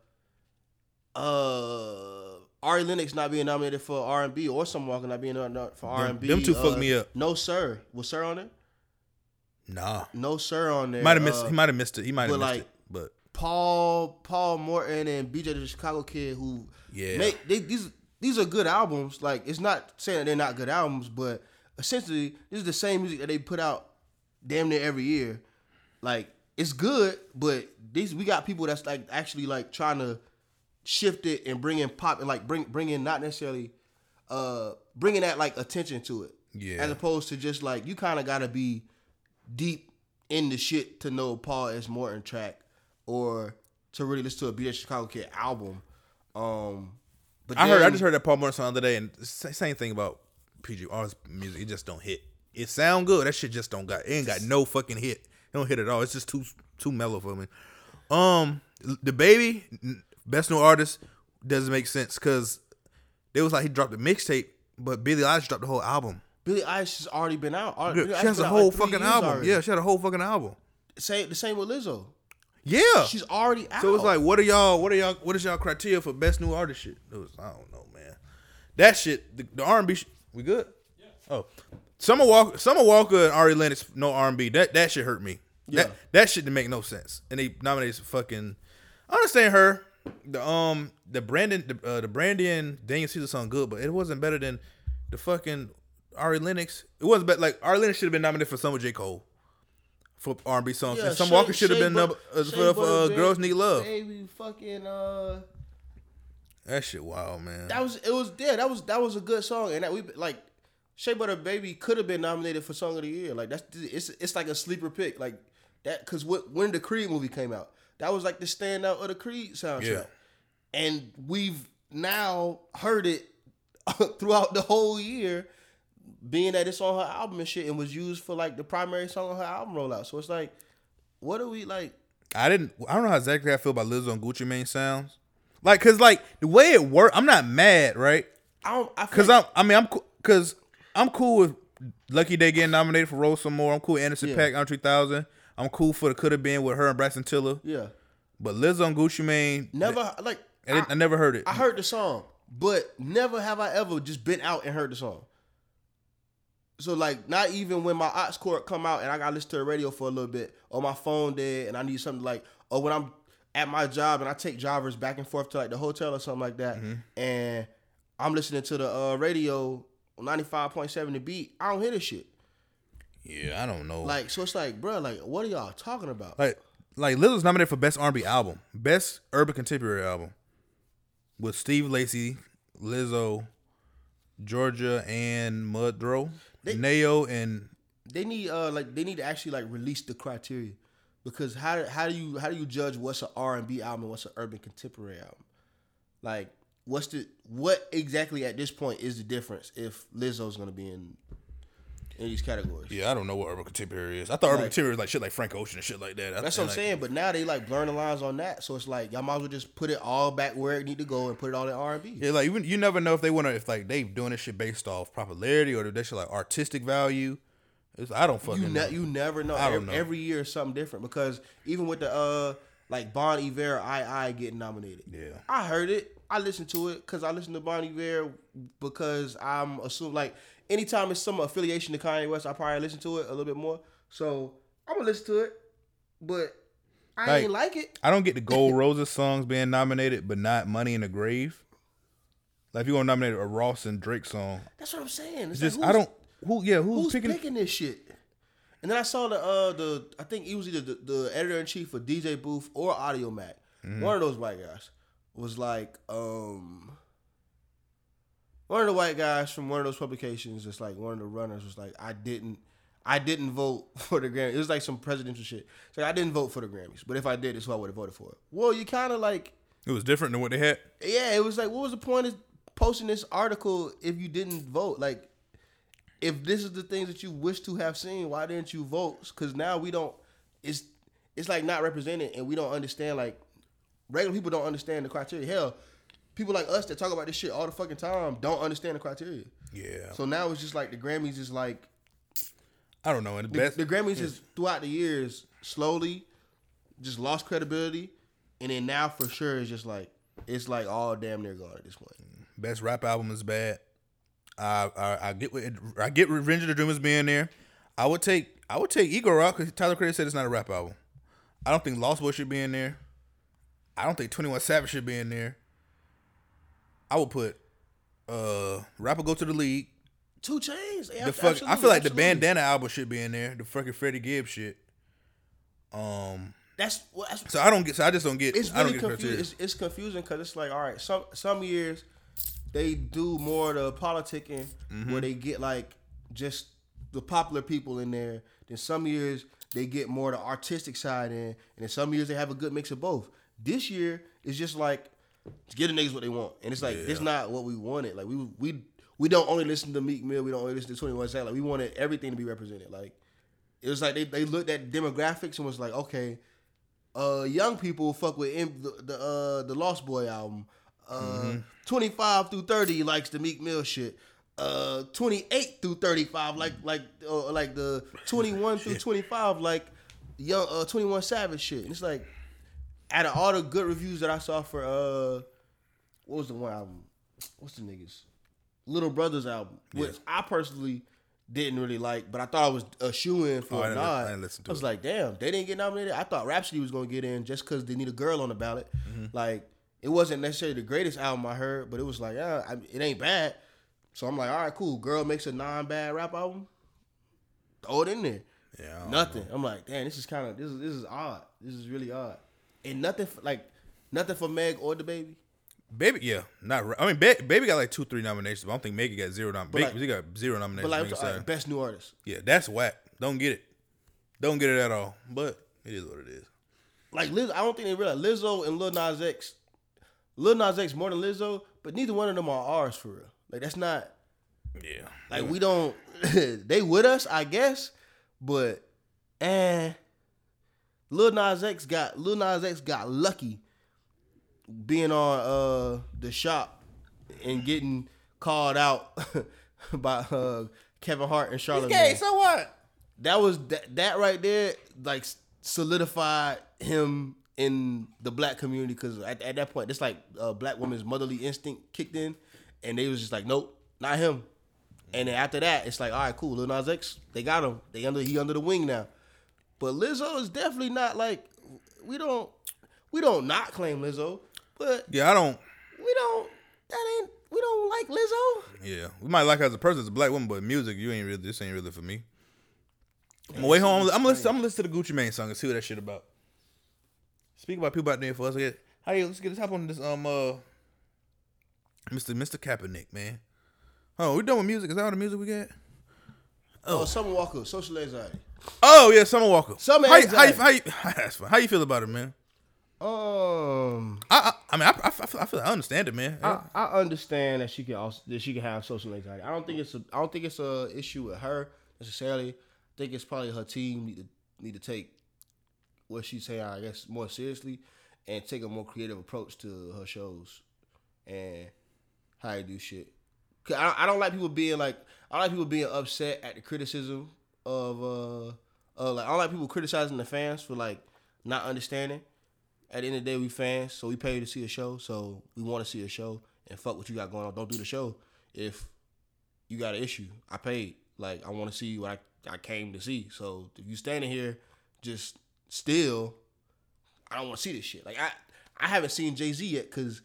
uh Ari Lennox not being nominated for R and B or Summer Walker not being nominated for R and B. them two fucked me up. No sir, was sir on it? Nah, No sir on there. might have missed. Uh, he might have missed it. He might have missed like, it. But Paul Paul Morton and BJ the Chicago Kid who Yeah. make they, these these are good albums. Like it's not saying that they're not good albums, but essentially this is the same music that they put out damn near every year. Like it's good, but these we got people that's like actually like trying to shift it and bring in pop and like bring bring in not necessarily uh bringing that like attention to it. Yeah. As opposed to just like you kind of got to be deep in the shit to know Paul S. Morton track or to really listen to a BJ Chicago Kid album. Um, but I heard. I just heard that Paul Morton song the other day, and sa- same thing about PG R's music. It just don't hit. It sound good. That shit just don't got. It ain't got no fucking hit. It don't hit at all. It's just too too mellow for me. Um, the baby best new artist doesn't make sense because They was like he dropped a mixtape, but Billie Eilish dropped the whole album. Billie Eilish has already been out. Al- She Eilish has a whole like fucking album. already. Yeah, she had a whole fucking album. Same the same with Lizzo. Yeah. She's already out. So it's like, what are y'all? What are y'all? What is y'all criteria for best new artist shit? It was, I don't know, man. That shit, the, the R and B. We good? Yeah. Oh, Summer Walker, Summer Walker, and Ari Lennox, no R and B. That that shit hurt me. Yeah. That that shit didn't make no sense. And they nominated some fucking. I understand her. The um the Brandon the uh, the Brandy and Daniel Caesar song good, but it wasn't better than the fucking Ari Lennox. It wasn't better. Like Ari Lennox should have been nominated for some of J Cole. For R and B songs, Yeah, and Shea- Walker should have been number, uh, for, for uh, Girls Need Love. Baby, fucking uh, That shit wild, man. that was it was yeah that was that was a good song and that we like Shea Butter Baby could have been nominated for song of the year like that's it's it's like a sleeper pick like that because when the Creed movie came out that was like the standout of the Creed soundtrack Yeah. and we've now heard it throughout the whole year being that it's on her album and shit and was used for like the primary song on her album rollout so it's like what are we like I didn't. I don't know how exactly I feel about Lizzo and Gucci Mane sounds. Like, cause like the way it worked, I'm not mad, right? I don't I feel Cause I'm. I mean, I'm. cool Cause I'm cool with Lucky Daye getting nominated for Roll Some Mo. I'm cool with Anderson Yeah. Pack on 3000. I'm cool for the could have been with her and Bryson Tiller. yeah But Lizzo and Gucci Mane, never like I, I never heard it. I heard the song, but never have I ever just been out and heard the song. So like, not even when my ox court come out and I got to listen to the radio for a little bit, or my phone dead and I need something like, or when I'm at my job and I take drivers back and forth to like the hotel or something like that, and I'm listening to the uh, radio ninety five point seven the beat, I don't hear this shit. Yeah, I don't know. Like, so it's like, bro, like, what are y'all talking about? like like Lizzo's nominated for best R&B album, best urban contemporary album, with Steve Lacy, Lizzo, Georgia, Anne Muldrow, Nao, and they need uh like they need to actually like release the criteria because how how do you how do you judge what's an R and B album and what's an urban contemporary album? Like what's the what exactly at this point is the difference if Lizzo's gonna be in in these categories? yeah, I don't know what urban contemporary is. I thought urban Like- contemporary was like shit like Frank Ocean and shit like that. That's what I'm like, saying. But now they like blurring the lines on that, so it's like y'all might as well just put it all back where it need to go and put it all in R and B. Yeah, like even you never know if they want to if like they doing this shit based off popularity or they shit like artistic value. It's, I don't fucking You know. you never know. I don't every, know. every year is something different because even with the uh like Bon Iver, I I getting nominated. Yeah. I heard it. I listened to it because I listened to Bon Iver because I'm assuming like anytime it's some affiliation to Kanye West, I probably listen to it a little bit more. So I'm gonna listen to it, but I Like- ain't like it. I don't get the Gold Roses songs being nominated, but not Money in the Grave. Like if you want to nominate a Ross and Drake song, That's what I'm saying. It's just like, I don't who yeah who's, Who's picking, picking, this shit? And then I saw the uh the I think he was either the, the editor in chief for DJ Booth or Audiomack. Mm-hmm. One of those white guys was like um one of the white guys from one of those publications, just like one of the runners was like, I didn't I didn't vote for the Grammy. It was like some presidential shit. So I didn't vote for the Grammys, but if I did, it's who I would have voted for. Well, you kind of like It was different than what they had. yeah, it was like, what was the point of posting this article if you didn't vote? Like, if this is the things that you wish to have seen, why didn't you vote? Because now we don't. It's it's like not represented, and we don't understand. Like, regular people don't understand the criteria. Hell, people like us that talk about this shit all the fucking time don't understand the criteria. Yeah, So now it's just like the Grammys is like I don't know. And the best the Grammys is throughout the years slowly just lost credibility, and then now for sure it's just like it's like all damn near gone at this point. Mm. best rap album is bad. I I, I get I get Revenge of the Dreamers being there. I would take I would take Ego Rock because Tyler Creator said it's not a rap album. I don't think Lost Boy should be in there. I don't think Twenty One Savage should be in there. I would put uh Rap or Go to the League. Two Chainz. The fuck I feel like the bandana album should be in there. The fucking Freddie Gibbs shit. Um That's, well, that's so I don't get so I just don't get it's I don't really get confusing. It's, it's confusing because it's like all right, some some years they do more of the politicking Mm-hmm. where they get like just the popular people in there. Then some years they get more the artistic side in, and then some years they have a good mix of both. This year is just like get the niggas what they want, and it's like it's not what we wanted. Like we we we don't only listen to Meek Mill, we don't only listen to Twenty One Savage. Like we wanted everything to be represented. Like it was like they, they looked at demographics and was like, okay, uh, young people fuck with M- the the, uh, the Lost Boy album. Uh, 25 through 30 likes the Meek Mill shit. Uh, 28 through 35 like like uh, like the 21 through 25 like young uh 21 Savage shit. And it's like out of all the good reviews that I saw for uh what was the one album? What's the niggas? Little Brothers album, which I personally didn't really like, but I thought it was a shoe in for Oh, I a nod. I didn't listen to I was it. like, damn, they didn't get nominated. I thought Rapsody was gonna get in just because they need a girl on the ballot. Mm-hmm. Like it wasn't necessarily the greatest album I heard, but it was like, ah, I, it ain't bad. So I'm like, all right, cool. Girl makes a non-bad rap album. Throw it in there. Yeah, I Nothing. I'm like, damn, this is kind of this is this is odd. This is really odd. And nothing for, like nothing for Meg or DaBaby. Baby, yeah, not. I mean, ba- baby got like two, three nominations. But I don't think Megan got zero. Nom- But like- got zero nominations. But like, Megan all right, best new artist. yeah, that's whack. Don't get it. Don't get it at all. But it is what it is. Like Liz, I don't think they realize Lizzo and Lil Nas X. Lil Nas X more than Lizzo, but neither one of them are ours for real. Like that's not Yeah, like we don't. they with us, I guess, but eh. Lil Nas X got Lil Nas X got lucky being on uh the shop and getting called out by uh Kevin Hart and Charlotte. Okay, so what? that was that, that right there like solidified him in the black community because at, at that point it's like uh, black woman's motherly instinct kicked in and they was just like nope not him and then after that it's like all right cool Lil Nas X they got him they under he under the wing now but Lizzo is definitely not like we don't we don't not claim Lizzo but Yeah, I don't. we don't that ain't we don't like Lizzo Yeah, we might like her as a person, as a black woman, but music, you ain't really. This ain't really for me. I'm gonna wait home. I'm gonna listen. I'm gonna listen to the Gucci Mane song and see what that shit about. Speak about people out there for us. Get, hey, let's get let's hop on this. Um, uh, Mr. Mr. Kaepernick, man. Oh, we done with music. Is that all the music we got? oh Summer Walker social anxiety Oh yeah, Summer Walker. Summer how, you- how, you, how, you, that's fine. how you feel about it, man? um I I, I mean, I, I, feel, I feel I understand it, man. I, I understand that she can also that she can have social anxiety. I don't think it's a I don't think it's a issue with her necessarily. I think it's probably her team need to need to take what she's saying, I guess, more seriously and take a more creative approach to her shows and how they do shit. 'Cause I, I don't like people being like I like people being upset at the criticism of uh, uh like I don't like people criticizing the fans for like not understanding at the end of the day, we fans, so we pay to see a show. So we want to see a show and fuck what you got going on. Don't do the show if you got an issue. I paid. Like I want to see what I, I came to see. So if you standing here just still, I don't want to see this shit. Like I I haven't seen Jay Z yet because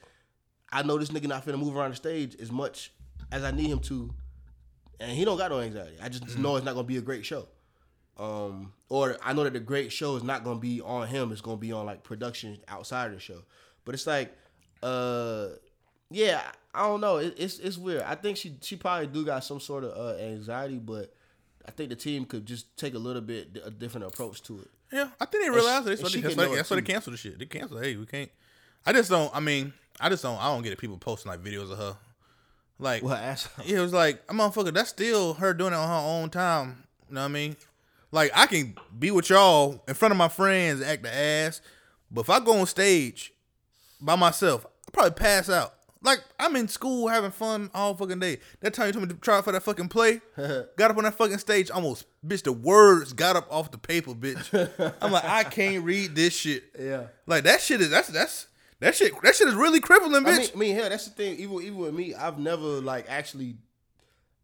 I know this nigga not finna move around the stage as much as I need him to, and he don't got no anxiety. I just know it's not gonna be a great show. Um, or I know that the great show is not gonna be on him. It's gonna be on like production outside of the show. But it's like, uh, yeah, I don't know. It, it's it's weird. I think she she probably do got some sort of uh, anxiety, but I think the team could just take a little bit a different approach to it. Yeah, I think they realized and That's why she they, that's can why, know that's why they canceled the shit. They canceled. Hey, we can't. I just don't. I mean, I just don't. I don't get it. People posting like videos of her, like Well, ass. yeah, it was like a motherfucker. That's still her doing it on her own time. You know what I mean? Like I can be with y'all in front of my friends, act the ass, but if I go on stage by myself, I probably pass out. Like I'm in school having fun all fucking day. That time you told me to try for that fucking play, got up on that fucking stage, almost bitch. The words got up off the paper, bitch. I'm like, I can't read this shit. Yeah. Like that shit is that's that's that shit that shit is really crippling, I bitch. mean, I mean, hell, that's the thing. Even even with me, I've never like actually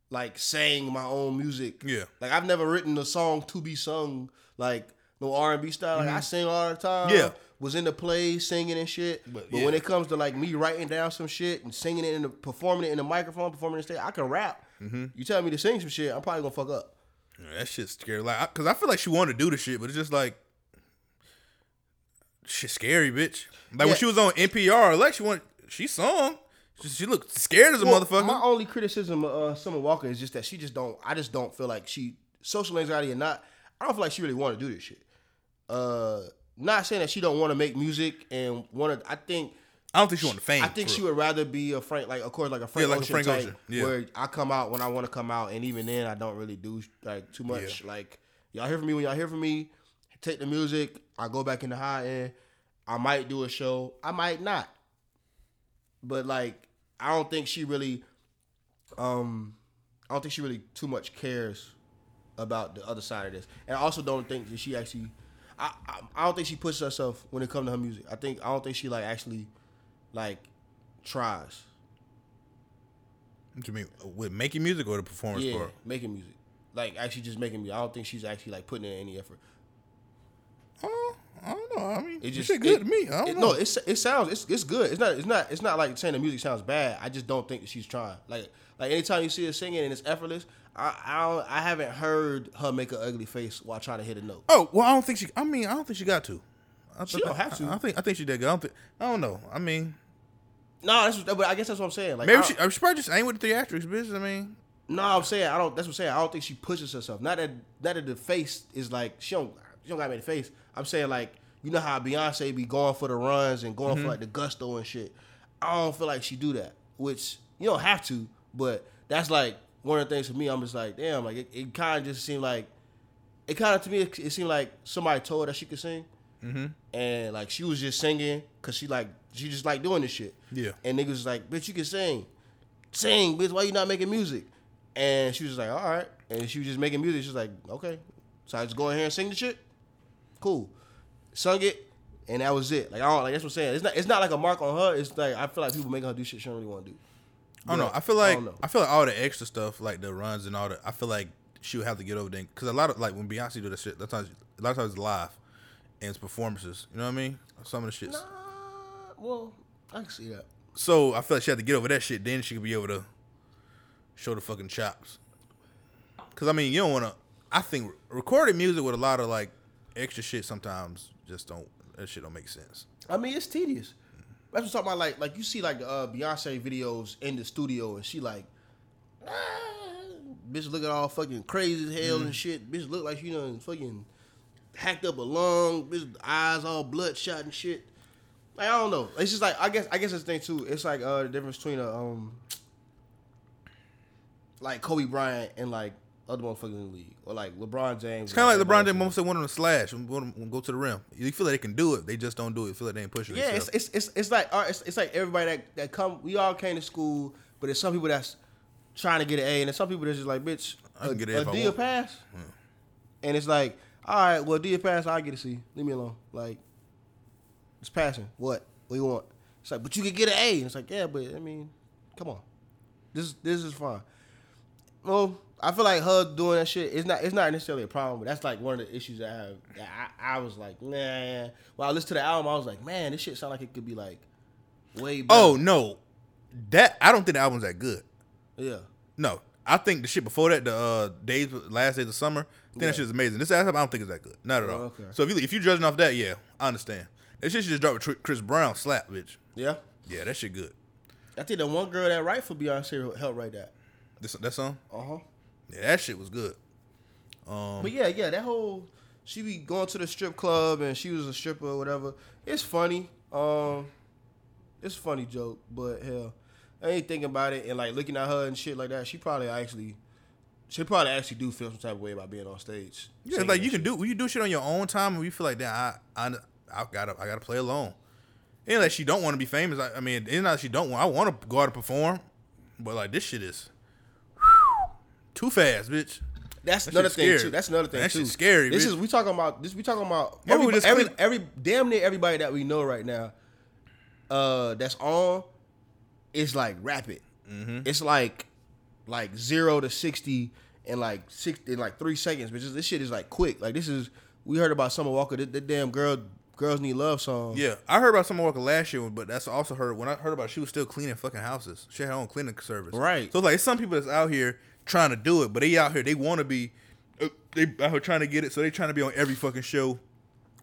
like sang my own music. Yeah. Like I've never written a song to be sung like no R and B style. Like I sing all the time. Mm-hmm. Yeah. Was in the play singing and shit. But, But, when it comes to like me writing down some shit and singing it and performing it in the microphone, performing it stage, I can rap. Mm-hmm. You tell me to sing some shit, I'm probably gonna fuck up. Yeah, that shit's scary. Like, I, cause I feel like she wanted to do the shit, but it's just like shit scary, bitch. Like Yeah. when she was on NPR, like she wanted, she sung. She, she looked scared as a Well, motherfucker. My only criticism of uh, Summer Walker is just that she just don't. I just don't feel like she social anxiety or not. I don't feel like she really want to do this shit. Uh, not saying that she don't want to make music and want to. I think. I don't think she wanted fame. I think she real. would rather be a Frank, like of course, like a Frank Yeah, like a Ocean Frank type, Ocean, yeah. where I come out when I want to come out, and even then, I don't really do like too much. Like y'all hear from me when y'all hear from me. Take the music. I go back in the high end. I might do a show. I might not. but like I don't think she really, um, I don't think she really too much cares about the other side of this, and I also don't think that she actually. I, I, I don't think she pushes herself when it comes to her music. I think I don't think she like actually, like, tries. What you mean with making music or the performance Yeah, part? making music, like actually just making music. I don't think she's actually like putting in any effort. I don't know. I mean, It just good to me. I don't it- know. No, it's it sounds it's it's good. It's not it's not it's not like saying the music sounds bad. I just don't think that she's trying. Like like anytime you see her singing and it's effortless, I I, don't, I haven't heard her make an ugly face while trying to hit a note. oh well, I don't think she. I mean, I don't think she got to. I She th- don't have to. I, I think I think she did good. I don't think. I don't know. I mean, No, that's but I guess that's what I'm saying. Like maybe I, she. Uh, she probably just ain't with the theatrics, bitch. I mean, No, I'm saying I don't. That's what I'm saying. I don't think she pushes herself. Not that not that the face is like she don't she don't got me the face. I'm saying like you know how Beyonce be going for the runs and going for mm-hmm. like the gusto and shit. I don't feel like she do that. Which you don't have to, but that's like one of the things for me. I'm just like damn. Like it, it kind of just seemed like it kind of to me it, it seemed like somebody told her that she could sing. Mm-hmm. And like she was just singing because she like she just like doing this shit. Yeah. And niggas was like, bitch, you can sing. Sing, bitch, why you not making music? And she was like, all right. And she was just making music. She was like, okay. So I just go in here and sing the shit. Cool. Sung it, and that was it. Like I don't like that's what I'm saying. It's not it's not like a mark on her. It's like I feel like people making her do shit she don't really want to do. I don't know. I feel like don't. I, feel like all the extra stuff, like the runs and all that. I feel like she would have to get over there because a lot of like when Beyonce do that shit, that's times a lot of times it's live and it's performances. You know what I mean? Some of the shits. Uh, well, I can see that. So I feel like she had to get over that shit. Then she could be able to show the fucking chops. Cause I mean, you don't want to. I think recorded music with a lot of like extra shit sometimes just don't. That shit don't make sense. I mean, it's tedious. That's what I'm talking about. Like, like you see like uh, Beyonce videos in the studio, and she like, ah, bitch looking all fucking crazy as hell and shit. Bitch look like she done fucking hacked up a lung. Bitch eyes all bloodshot and shit. Like I don't know. It's just like I guess I guess it's the thing too. It's like uh the difference between a um like Kobe Bryant and like other motherfuckers in the league, or like LeBron James. It's kind of like LeBron James that want them to slash and want them to go to the rim. You feel like they can do it, they just don't do it. You feel like they ain't pushing. Yeah, it's, it's it's it's like right, it's, it's like everybody that, that come. We all came to school, but there's some people that's trying to get an A, and there's some people that's just like, bitch, I can a, get an A a D or pass. And it's like, all right, well, D or pass, I get a C. Leave me alone. Like, it's passing. What? What you want? It's like, but you can get an A. And it's like, yeah, but I mean, come on, this this is fine. Well, I feel like her doing that shit is not it's not necessarily a problem, but that's like one of the issues that I have. That I, I was like, nah. When I listened to the album, I was like, man, this shit sound like it could be like way better. Oh no, that I don't think the album's that good. yeah. No, I think the shit before that, the uh, days, last days of summer, I think Yeah. that shit's amazing. This album, I don't think it's that good, not at all. Oh, okay. So if you if you judging off that, yeah, I understand. That shit should just drop with Chris Brown, slap, bitch. Yeah. Yeah, that shit good. I think the one girl that write for Beyonce helped write that. This that song, Uh huh. Yeah, that shit was good. Um, But yeah, yeah, that whole she be going to the strip club and she was a stripper or whatever. It's funny. Um, it's a funny joke, but hell, I ain't thinking about it and like looking at her and shit like that. She probably actually, she probably actually do feel some type of way about being on stage. yeah, like you can do you do shit on your own time, and you feel like that, I I I gotta I gotta play alone. And like she don't want to be famous. I, I mean, it's not that she don't want. I want to go out and perform, but like this shit is too fast, bitch. That's That another thing scary. too. That's another thing That too. scary, This bitch. is we talking about. This we talking about. Every, every, every damn near everybody that we know right now, uh, that's on, is like rapid. Mm-hmm. It's like like zero to sixty in like six in like three seconds. But this shit is like quick. Like this is we heard about Summer Walker. The, the damn girl, girls need love song. Yeah, I heard about Summer Walker last year, but that's also heard when I heard about it, she was still cleaning fucking houses. She had her own cleaning service. Right. So like some people that's out here trying to do it, but they out here they want to be, uh, they out here trying to get it, so they trying to be on every fucking show.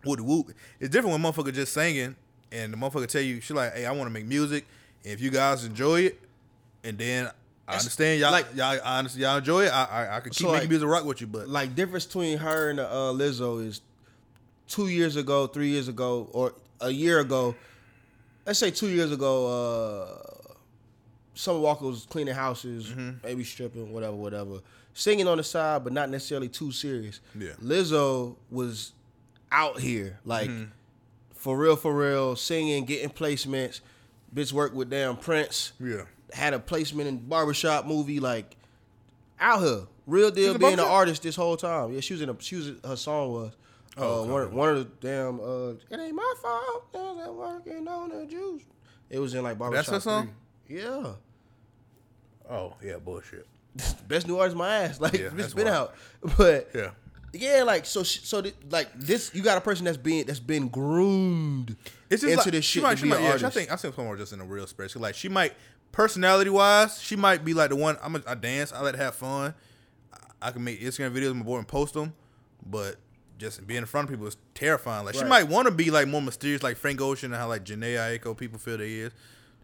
Whoop whoop. It's different when motherfucker just singing and the motherfucker tell you she like, hey, I want to make music, and if you guys enjoy it, and then I understand y'all like- y'all understand y'all enjoy it. I I, I can keep So, making like- music rock with you, but like difference between her and uh, Lizzo is two years ago, three years ago, or a year ago. Let's say two years ago, uh, Summer Walker was cleaning houses, Mm-hmm. maybe stripping, whatever, whatever, singing on the side, but not necessarily too serious. Yeah. Lizzo was out here, like Mm-hmm. for real, for real, singing, getting placements. Bitch worked with damn Prince. Yeah. Had a placement in barbershop movie. Like out here, real deal. Being an artist this whole time. Yeah, she was in a. She was. Her song was. Oh, uh, okay. one, one of the damn. Uh, it ain't my fault. I'm working on the juice. It was in like barbershop. That's her song? three. Yeah. Oh yeah, bullshit. Best new artist, my ass. Like Yeah, it's been wild. out, but Yeah. yeah, like so. So th- like this, you got a person that's being that's been groomed It's just into like, this she shit might, to she be might, an yeah, I think I think someone just in a real space. Like she might personality wise, she might be like the one. I'm a, I dance. I like to have fun. I, I can make Instagram videos on my board and post them, but just being in front of people is terrifying. Like she might want to be like more mysterious, like Frank Ocean and how like Jhené Aiko people feel they is.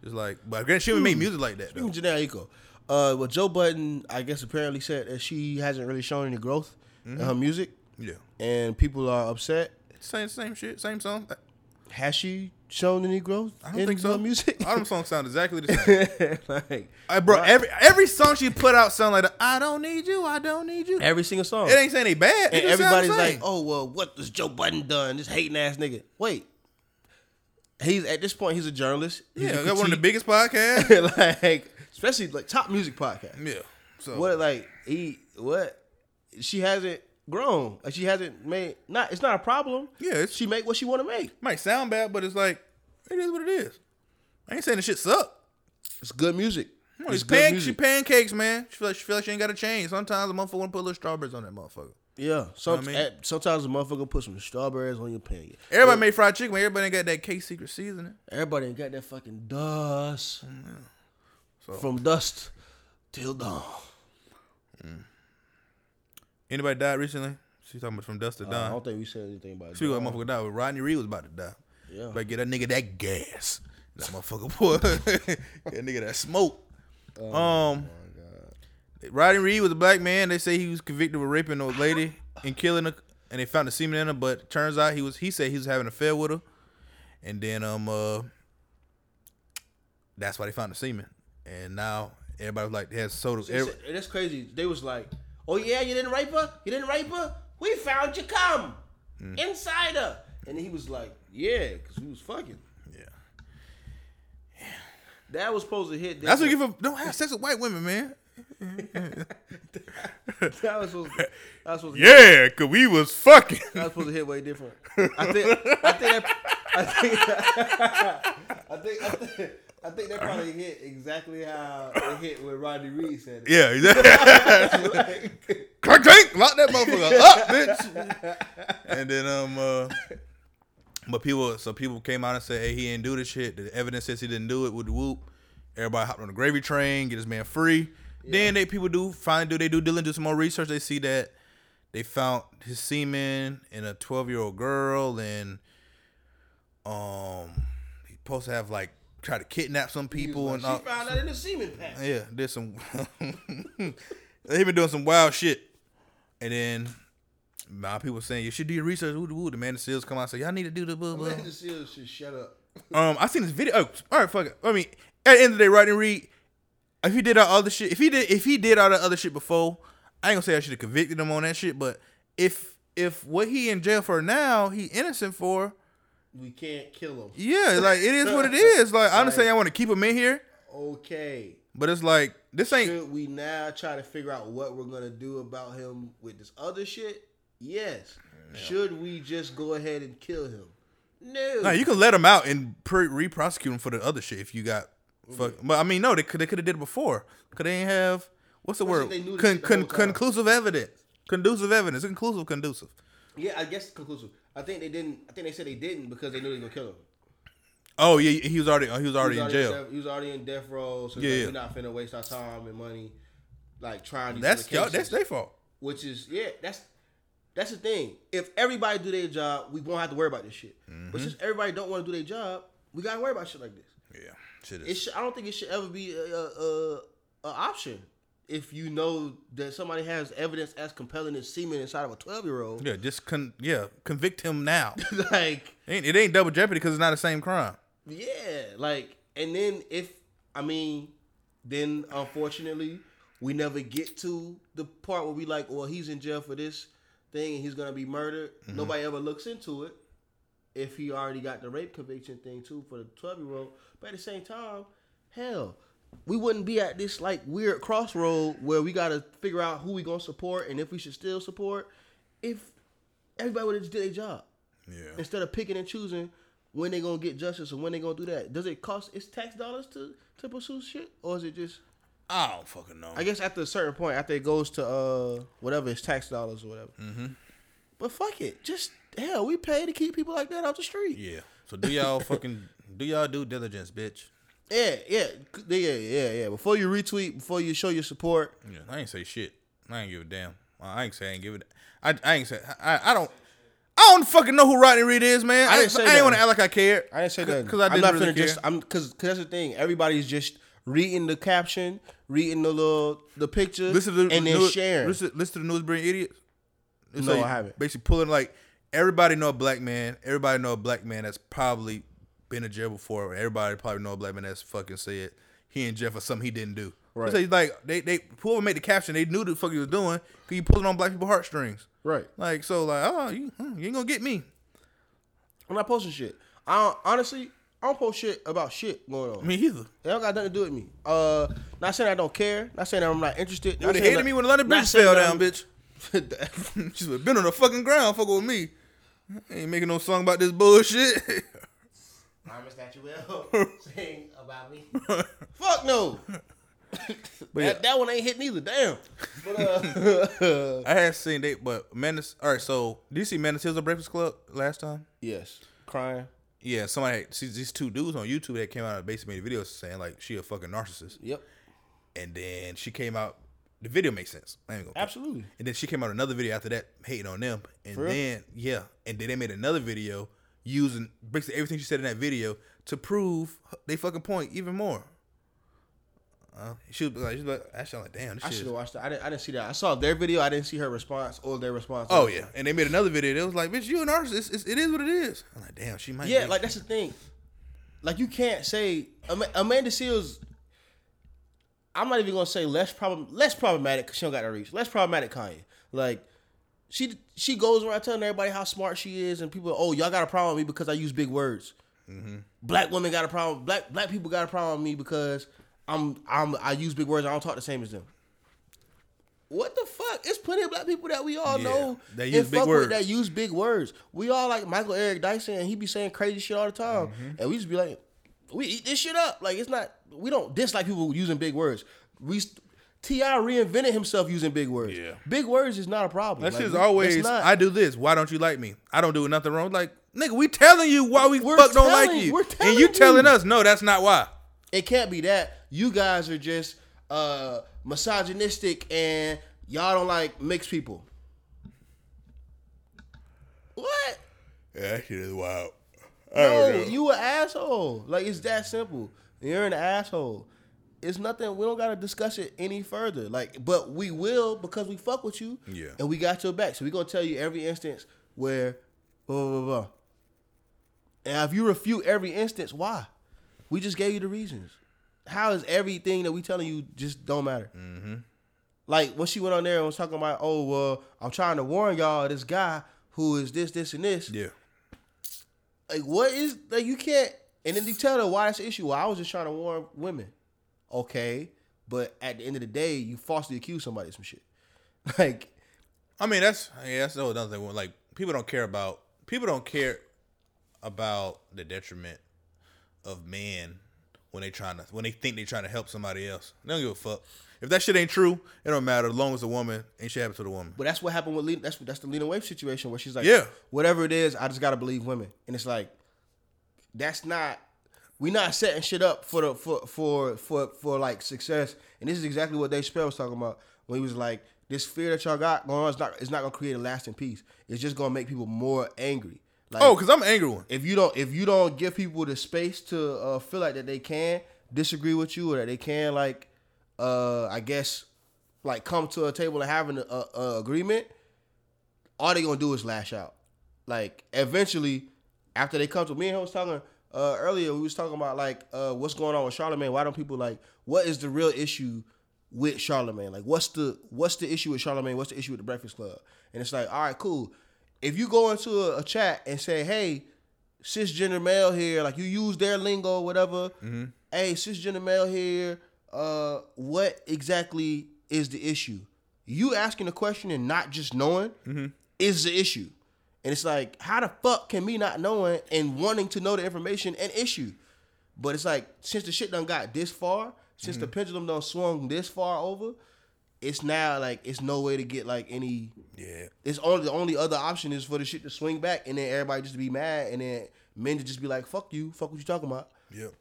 Just like, but granted, she would make hmm. music like that. Though. Jhené Aiko, uh, well, Joe Budden, I guess, apparently said that she hasn't really shown any growth in Mm-hmm. her music, Yeah, and people are upset. same same shit, same song. Has she shown any growth I don't in think so. her music? All them songs sound exactly the same. like, I, bro, Right. every every song she put out sound like the, I don't need you, I don't need you. every single song. It ain't saying they bad. And just sound the everybody's like, "Oh well, what does Joe Budden done? This hating ass nigga." Wait, he's at this point he's a journalist. He's yeah, got one of the biggest podcasts. like especially like top music podcast. yeah. So What like he what she hasn't grown. Like she hasn't made not it's not a problem. Yeah, she make what she want to make. might sound bad, but it's like it is what it is. I ain't saying the shit suck. It's good music. It's It's pan- she pancakes, man. She feel like she feel like she ain't got a change. Sometimes a motherfucker want to put little strawberries on that motherfucker. Yeah. Some, I mean? at- sometimes a motherfucker put some strawberries on your pancake. Everybody made fried chicken, but everybody ain't got that K secret seasoning. Everybody ain't got that fucking dust. Mm-hmm. So- From dust till dawn. Anybody died recently? She talking about from dust to Uh, I don't think we said anything about it. Speaking of motherfucker died, Rodney Reed was about to die. Yeah. But get that nigga that gas. That motherfucker boy. that nigga that smoke. Oh um Rodney Reed was a black man. They say he was convicted of raping a lady and killing her and they found the semen in her, but turns out he was he said he was having an affair with her. And then um uh that's why they found the semen. And now everybody was like they had soda. Every- that's crazy. They was like, "Oh yeah, you didn't rape her. You didn't rape her. We found your cum Mm. inside her." And he was like, "Yeah, because we was fucking." yeah. That was supposed to hit. That's what you give a don't have sex with white women, man. That was supposed. To, that was supposed. To, Yeah, cause we was fucking. That was supposed to hit way different. I think. I think. That, I think. I think. I think. I think that probably hit exactly how it hit when Rodney Reed said it. Yeah, exactly. Like, Clank, clank, lock that motherfucker up, bitch. And then um, uh, but people, so people came out and said, hey, he didn't do this shit. The evidence says he didn't do it with the whoop. Everybody hopped on the gravy train, get this man free. Then they people do finally do they do diligence, do some more research. They see that they found his semen in a twelve year old girl, and um, he supposed to have like tried to kidnap some people and she all. found that in the semen pack. Yeah, did some. he been doing some wild shit, and then my people saying you should do your research. Woo, woo. The man the Seales come out and say y'all need to do the blah blah. The Seales should shut up. Um, I seen this video. Oh, all right, fuck it. I mean, at the end of the day, Rodney Reed, if he did all other shit, if he did, if he did all that other shit before, I ain't gonna say I should have convicted him on that shit. But if if what he in jail for now, he innocent for, We can't kill him. yeah, like it is what it is. Like I understand I want to keep him in here, Okay. but it's like this ain't. Should we now try to figure out what we're gonna do about him with this other shit? Yes. Should we just go ahead and kill him? No. No, you can let him out and pre- re-prosecute him for the other shit if you got. Mm-hmm. Fuck, but I mean, no, they could they could have did it before. Could they ain't have what's the word? if they knew this Con, con, conclusive evidence. Conducive evidence. Conclusive. conducive. Yeah, I guess conclusive. I think they didn't. I think they said they didn't because they knew they were gonna kill him. Oh yeah, he was already he was already he in jail. he was already in death row, so Yeah, like, yeah. we're not finna waste our time and money, like trying That's cases. that's their fault. Which is yeah, that's that's the thing. If everybody do their job, we won't have to worry about this shit. Mm-hmm. But since everybody don't want to do their job, we gotta worry about shit like this. Yeah, shit is. should, I don't think it should ever be a, a, a, a option if you know that somebody has evidence as compelling as semen inside of a twelve year old. Yeah, just con yeah convict him now. like ain't, it ain't double jeopardy because it's not the same crime. yeah, like and then if I mean, then unfortunately we never get to the part where we like, well, he's in jail for this thing and he's gonna be murdered. Mm-hmm. Nobody ever looks into it. if he already got the rape conviction thing too for the twelve year old. But at the same time, hell, we wouldn't be at this like weird crossroad where we got to figure out who we gonna support and if we should still support. If everybody would have just did their job Yeah. instead of picking and choosing when they gonna get justice or when they gonna do that. Does it cost its tax dollars to to pursue shit, or is it just? I don't fucking know. I guess after a certain point, after it goes to uh whatever it's tax dollars or whatever. Mm-hmm. But fuck it, just hell, we pay to keep people like that off the street. yeah. So do y'all fucking do y'all due diligence, bitch? Yeah, yeah, yeah, yeah, yeah. Before you retweet, before you show your support, Yeah. I ain't say shit. I ain't give a damn. I ain't say I ain't give it. I I ain't say I I don't. I don't fucking know who Rodney Reed is, man. I I, didn't say I ain't that. want to act like I cared. I didn't say that because I I'm didn't not really care. just. I'm because that's the thing. Everybody's just reading the caption, reading the little the picture, listen to the and then news, sharing. Listen, listen to the Newsbury idiots. It's No, like I haven't. Basically pulling like everybody know a black man. Everybody know a black man that's probably been in jail before. Everybody probably know a black man that's fucking said he in jail for something he didn't do. Right. So he's like they they whoever made the caption, they knew the fuck he was doing. Cause he pulling on black people heartstrings. right. Like so, like oh you, hmm, you ain't gonna get me. I'm not posting shit. I don't, honestly, I don't post shit about shit going on. Me either. It don't got nothing to do with me. Uh, not saying I don't care. Not saying I'm not interested. You Not would hated me when the London Bridge fell down, bitch. She's been on the fucking ground, fucking with me. Ain't making no song about this bullshit. Promise that you will sing about me. Fuck no. But yeah. that, that one ain't hit neither. Damn. But uh, I had seen they, but Menace. All right, so did you see Menace Hills on Breakfast Club last time? yes, crying. Yeah, somebody see these two dudes on YouTube that came out and basically made a video saying like she a fucking narcissist, Yep. and then she came out. The video makes sense. I ain't gonna Absolutely. And then she came out another video after that hating on them, and For real? then yeah, and then they made another video using basically everything she said in that video to prove they fucking point even more. Uh, she was like, she was like, actually, like, damn, this I should have watched that. I didn't. I didn't see that. I saw their video. I didn't see her response or their response. Oh yeah, and they made another video. That was like, "Bitch, you a narcissist. It's, it is what it is." I'm like, "Damn, she might." Yeah, be. like that's the thing. Like you can't say Ama- Amanda Seales. I'm not even gonna say less problem, less problematic because she don't got to reach. Less problematic, Kanye. Like she she goes around telling everybody how smart she is, and people, oh y'all got a problem with me because I use big words. Black women got a problem. Black black people got a problem with me because I'm I'm I use big words. I don't talk the same as them. What the fuck? It's plenty of black people that we all Yeah, know that use big words. that use big words. We all like Michael Eric Dyson, and he be saying crazy shit all the time, Mm-hmm. and we just be like, we eat this shit up. Like it's not. We don't dislike people using big words. We T.I reinvented himself using big words. Yeah. big words is not a problem. that Like, shit's always. not. I do this. Why don't you like me? I don't do nothing wrong. Like, nigga, we telling you why we fuck don't like you, and you telling telling you. us no, that's not why. It can't be that. You guys are just uh misogynistic and y'all don't like mixed people. What? Yeah, that shit is wild. No, you an asshole. Like it's that simple. You're an asshole. It's nothing. We don't gotta discuss it any further. Like, but we will because we fuck with you. Yeah. And we got your back. So we gonna tell you every instance where blah blah blah. blah. And if you refute every instance, why? We just gave you the reasons. How is everything that we telling you just don't matter? Mm-hmm. Like when she went on there and was talking about, oh well, I'm trying to warn y'all this guy who is this, this, and this Yeah, like what is like you can't and then you tell her why that's the issue. Well, I was just trying to warn women. Okay. But at the end of the day, you falsely accuse somebody of some shit. Like, I mean that's yeah, that's another thing. Like people don't care about people don't care about the detriment of men when they trying to when they think they trying to help somebody else. They don't give a fuck. If that shit ain't true, it don't matter. As long as the woman ain't shit happen to the woman. but that's what happened with Lena. That's that's the Lena Waithe situation where she's like, Yeah. whatever it is, I just gotta believe women. And it's like, that's not. We not setting shit up for the for for for for like success. And this is exactly what Dave Chappelle was talking about when he was like, this fear that y'all got going on is not it's not gonna create a lasting peace. It's just gonna make people more angry. Like, Oh, cause I'm an angry one. if you don't if you don't give people the space to uh, feel like that they can disagree with you or that they can like uh I guess like come to a table and having a, a, a agreement, all they gonna do is lash out. Like eventually, after they come to me and him was talking uh, earlier, we was talking about like uh, what's going on with Charlemagne. Why don't people like what is the real issue with Charlemagne? Like what's the what's the issue with Charlemagne? What's the issue with the Breakfast Club? And it's like, all right, cool. If you go into a, a chat and say, hey, cisgender male here, like you use their lingo, whatever. Mm-hmm. Hey, cisgender male here. Uh, what exactly is the issue? You asking a question and not just knowing Mm-hmm. is the issue. And it's like, how the fuck can me not knowing and wanting to know the information an issue? But it's like, since the shit done got this far, since Mm-hmm. the pendulum done swung this far over, it's now like it's no way to get like any Yeah. it's only the only other option is for the shit to swing back and then everybody just to be mad and then men to just be like, fuck you, fuck what you talking about. Yep.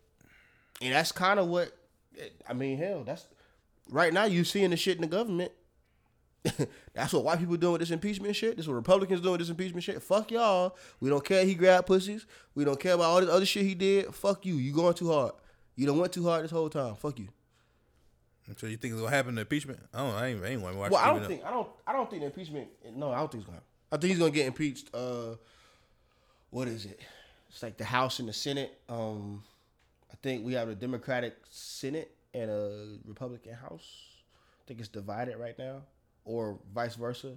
And that's kind of what I mean, hell, that's right now you seeing the shit in the government. that's what white people doing with this impeachment shit. This is what Republicans doing with this impeachment shit. Fuck y'all. We don't care he grabbed pussies. We don't care about all this other shit he did. Fuck you. You going too hard. You don't went too hard this whole time. Fuck you. So you think it's gonna happen to impeachment? I don't. I ain't. I ain't want to watch. Well, I don't think I don't I don't think the impeachment. No, I don't think it's gonna. happen. I think he's gonna get impeached. Uh, what is it? It's like the House and the Senate. Um, I think we have a Democratic Senate and a Republican House. I think it's divided right now, or vice versa.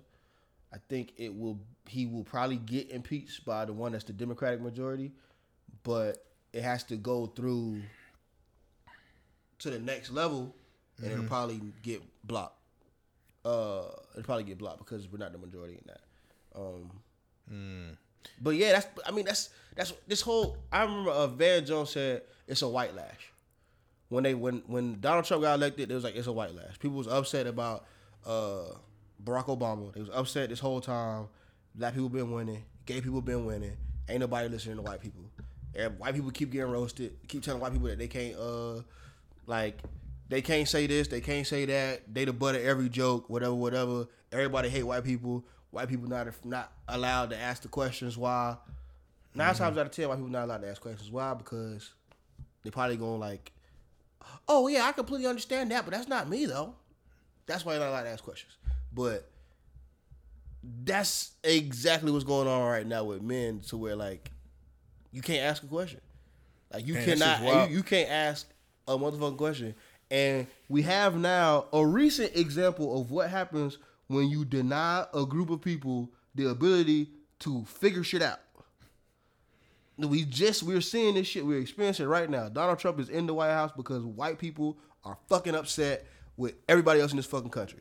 I think it will. He will probably get impeached by the one that's the Democratic majority, but it has to go through to the next level, and it'll probably get blocked. Uh, it'll probably get blocked because we're not the majority in that. Um, but yeah, that's. I mean, that's that's this whole. I remember uh, Van Jones said it's a white lash. When they when when Donald Trump got elected, it was like it's a white lash. People was upset about uh, Barack Obama. They was upset this whole time. Black people been winning. Gay people been winning. Ain't nobody listening to white people. And white people keep getting roasted. Keep telling white people that they can't uh like they can't say this, they can't say that. They the butt of every joke, whatever, whatever. Everybody hate white people. White people not not allowed to ask the questions. Why? 9 times out of ten, white people not allowed to ask questions. Why? Because they probably gonna like, oh yeah, I completely understand that, but that's not me though. That's why they're not allowed to ask questions. But that's exactly what's going on right now with men, to where like you can't ask a question. Like you Man, cannot, you, you can't ask a motherfucking question. And we have now a recent example of what happens when you deny a group of people the ability to figure shit out. We just we're seeing this shit. We're experiencing it right now. Donald Trump is in the White House because white people are fucking upset with everybody else in this fucking country.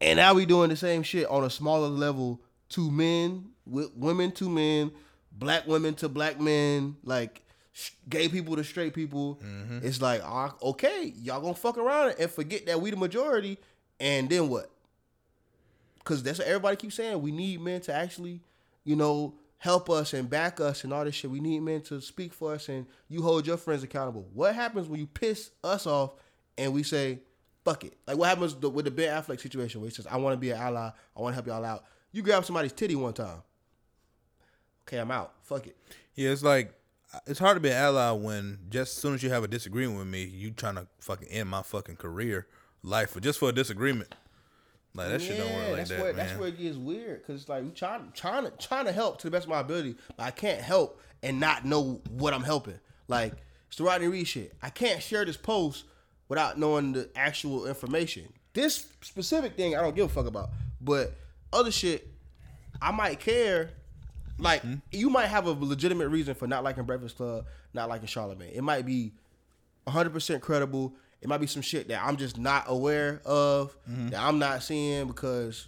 And now we doing the same shit on a smaller level to men, with women to men, black women to black men, like sh- gay people to straight people. It's like, ah, okay, y'all gonna fuck around and forget that we the majority, and then what? Because that's what everybody keeps saying. We need men to actually, you know, help us and back us and all this shit. We need men to speak for us and you hold your friends accountable. What happens when you piss us off and we say, fuck it? Like what happens with the Ben Affleck situation where he says, I want to be an ally. I want to help y'all out. You grab somebody's titty one time. Okay, I'm out. Fuck it. Yeah, it's like it's hard to be an ally when just as soon as you have a disagreement with me, you trying to fucking end my fucking career, life, for just for a disagreement. Like that shit don't work like that's that, where man. that's where it gets weird because it's like we trying trying to trying to help to the best of my ability, but I can't help and not know what I'm helping. Like it's the Rodney Reed shit. I can't share this post without knowing the actual information. This specific thing I don't give a fuck about, but other shit I might care. Like mm-hmm. you might have a legitimate reason for not liking Breakfast Club, not liking Charlemagne. It might be 100% credible. It might be some shit that I'm just not aware of mm-hmm. that I'm not seeing because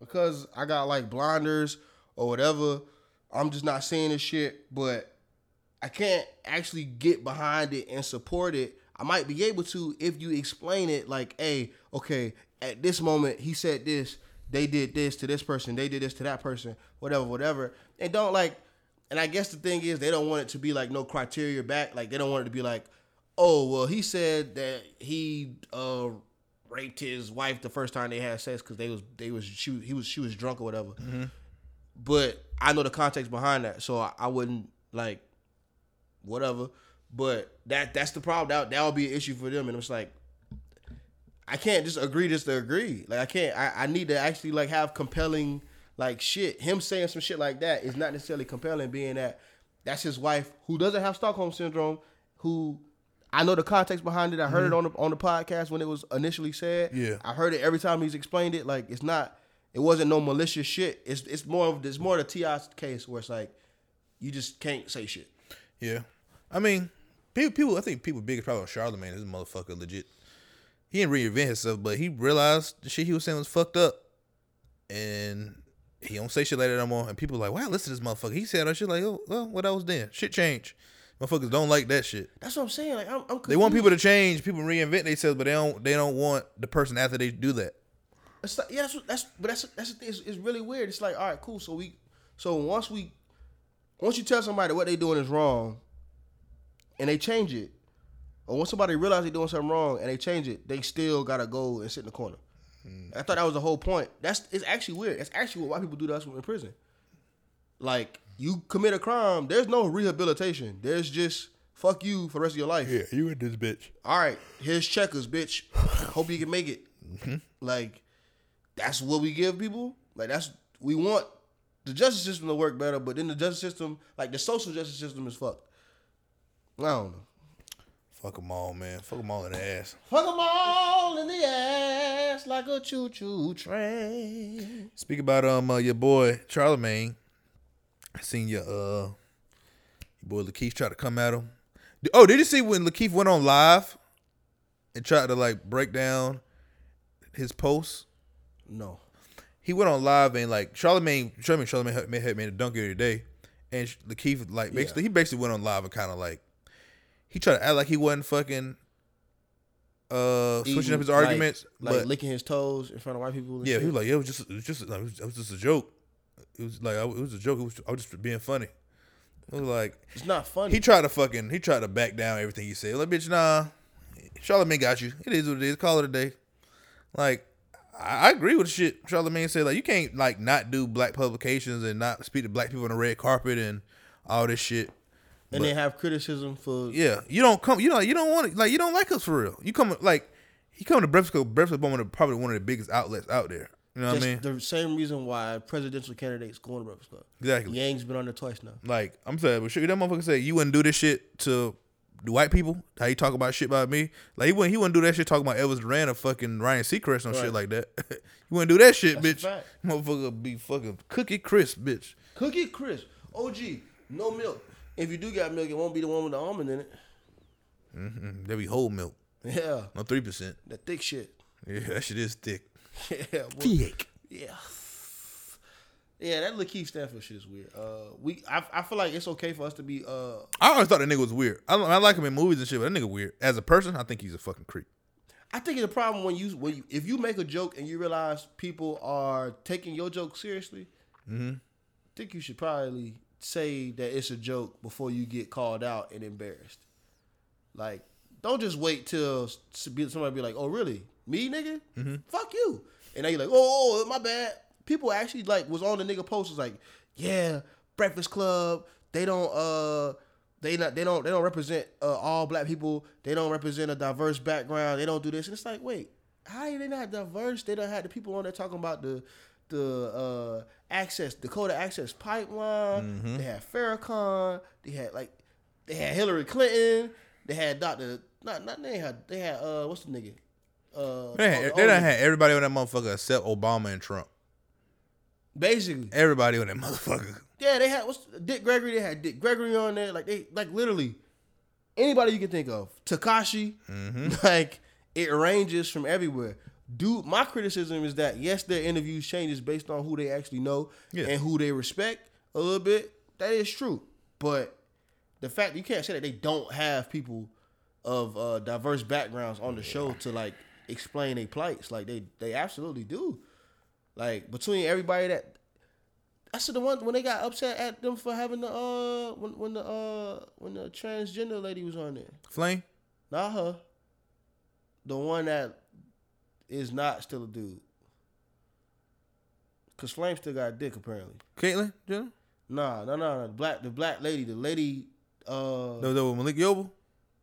because I got like blinders or whatever. I'm just not seeing this shit, but I can't actually get behind it and support it. I might be able to if you explain it like, hey, okay, at this moment he said this, they did this to this person, they did this to that person, whatever, whatever. And don't like and I guess the thing is they don't want it to be like no criteria back. Like they don't want it to be like, oh well, he said that he uh raped his wife the first time they had sex because they was they was she he was she was drunk or whatever. But I know the context behind that, so I, I wouldn't like whatever. But that that's the problem. That that would be an issue for them, and it's like I can't just agree just to agree. Like I can't. I, I need to actually like have compelling like shit. Him saying some shit like that is not necessarily compelling, being that that's his wife who doesn't have Stockholm syndrome. Who I know the context behind it. I heard it mm-hmm. on the on the podcast when it was initially said. Yeah. I heard it every time he's explained it. Like it's not It wasn't no malicious shit. It's it's more of it's more the T.I case where it's like you just can't say shit. Yeah, I mean, people, people. I think people biggest problem with Charlemagne is this motherfucker legit. He didn't reinvent himself, but he realized the shit he was saying was fucked up, and he don't say shit like that no more. And people like, wow, listen to this motherfucker. He said that shit like, oh, well, what I was then. Shit changed. Motherfuckers don't like that shit. That's what I'm saying. Like I'm, I'm They want people to change, people reinvent themselves, but they don't. They don't want the person after they do that. It's like, yeah, that's what, that's but that's that's the thing. It's, it's really weird. It's like all right, cool. So we so once we once you tell somebody what they doing is wrong, and they change it, or once somebody realizes they're doing something wrong and they change it, they still gotta go and sit in the corner. Mm. I thought that was the whole point. That's it's actually weird. That's actually what white people do to us when we're in prison. Like you commit a crime, there's no rehabilitation. There's just fuck you for the rest of your life. Yeah, you in this bitch. All right, here's checkers, bitch. Hope you can make it. Mm-hmm. Like that's what we give people. Like that's we want the justice system to work better, but then the justice system, like the social justice system, is fucked. I don't know. Fuck them all, man. Fuck them all in the ass. Fuck them all in the ass like a choo choo train. Speak about um uh, your boy Charlemagne. I seen your uh your boy Lakeith try to come at him. Oh, did you see when Lakeith went on live and tried to like break down his posts? No. He went on live and like Charlemagne, Charlemagne, Charlemagne had made, a dunk every day, and Lakeith like basically he basically went on live and kind of like he tried to act like he wasn't fucking uh switching up his arguments, like, but licking his toes in front of white people. Yeah, shit. he was like, yeah, it was just, it was just, it was, it was just a joke. It was like, it was a joke. It was, I was just being funny. It was like, it's not funny. he tried to fucking, he tried to back down everything he said. Like, bitch, nah, Charlemagne got you. It is what it is. Call it a day. Like, I, I agree with the shit Charlemagne said. Like, you can't like not do black publications and not speak to black people on the red carpet and all this shit. And they have criticism for Yeah, you don't come. You know, you don't want it. Like, you don't like us for real. You come like, he come to Breakfast Club. Breakfast Club, the- probably one of the biggest outlets out there. You know what I mean? the same reason why presidential candidates go the Breakfast Club. Exactly. Yang's been on there twice now. Like I'm saying, but shit, that motherfucker said you wouldn't do this shit to the white people. How you talk about shit about me? Like he wouldn't. He wouldn't do that shit talking about Elvis Duran or fucking Ryan Seacrest and shit like that. you wouldn't do that shit, That's bitch. Motherfucker be fucking cookie crisp, bitch. Cookie crisp. OG. No milk. If you do got milk, it won't be the one with the almond in it. Mm, hmm. That be whole milk, Yeah. no three percent. That thick shit. Yeah, that shit is thick. Yeah. boy. Thick. Yeah. Yeah, that Lakeith Stanfield shit is weird. Uh, we I, I feel like it's okay for us to be uh I always thought that nigga was weird. I, I like him in movies and shit, but that nigga weird. As a person, I think he's a fucking creep. I think it's a problem when you when you if you make a joke and you realize people are taking your joke seriously. Mm-hmm. I think you should probably say that it's a joke before you get called out and embarrassed. Like, don't just wait till somebody be like, "Oh, really? Me, nigga? Mm-hmm. Fuck you!" And then you're like, "Oh, oh, my bad." People actually like was on the nigga post was like, "Yeah, Breakfast Club. They don't uh." They not they don't they don't represent uh, all black people. They don't represent a diverse background. They don't do this. And it's like, wait, how are they not diverse? They don't have the people on there talking about the the uh, access Dakota Access Pipeline. They had Farrakhan. They had like they had Hillary Clinton. They had Doctor. Not not they had they had uh what's the nigga? Uh, They, had, the they done had everybody on that motherfucker except Obama and Trump. basically. Everybody on that motherfucker. Yeah, they had what's Dick Gregory. They had Dick Gregory on there. Like they like literally anybody you can think of. Tekashi. Like it ranges from everywhere. Dude, my criticism is that yes, their interviews changes based on who they actually know Yeah. and who they respect a little bit. That is true, but the fact you can't say that they don't have people of uh, diverse backgrounds on the show to like explain their plights. Like they they absolutely do. Like between everybody that I said the one when they got upset at them for having the uh when when the uh when the transgender lady was on there. Flame. Not her. The one that is not still a dude. Cause Flame still got a dick apparently. Caitlyn Jenner. Nah, no, no, no. The black the black lady, the lady uh That was Malik Yoba.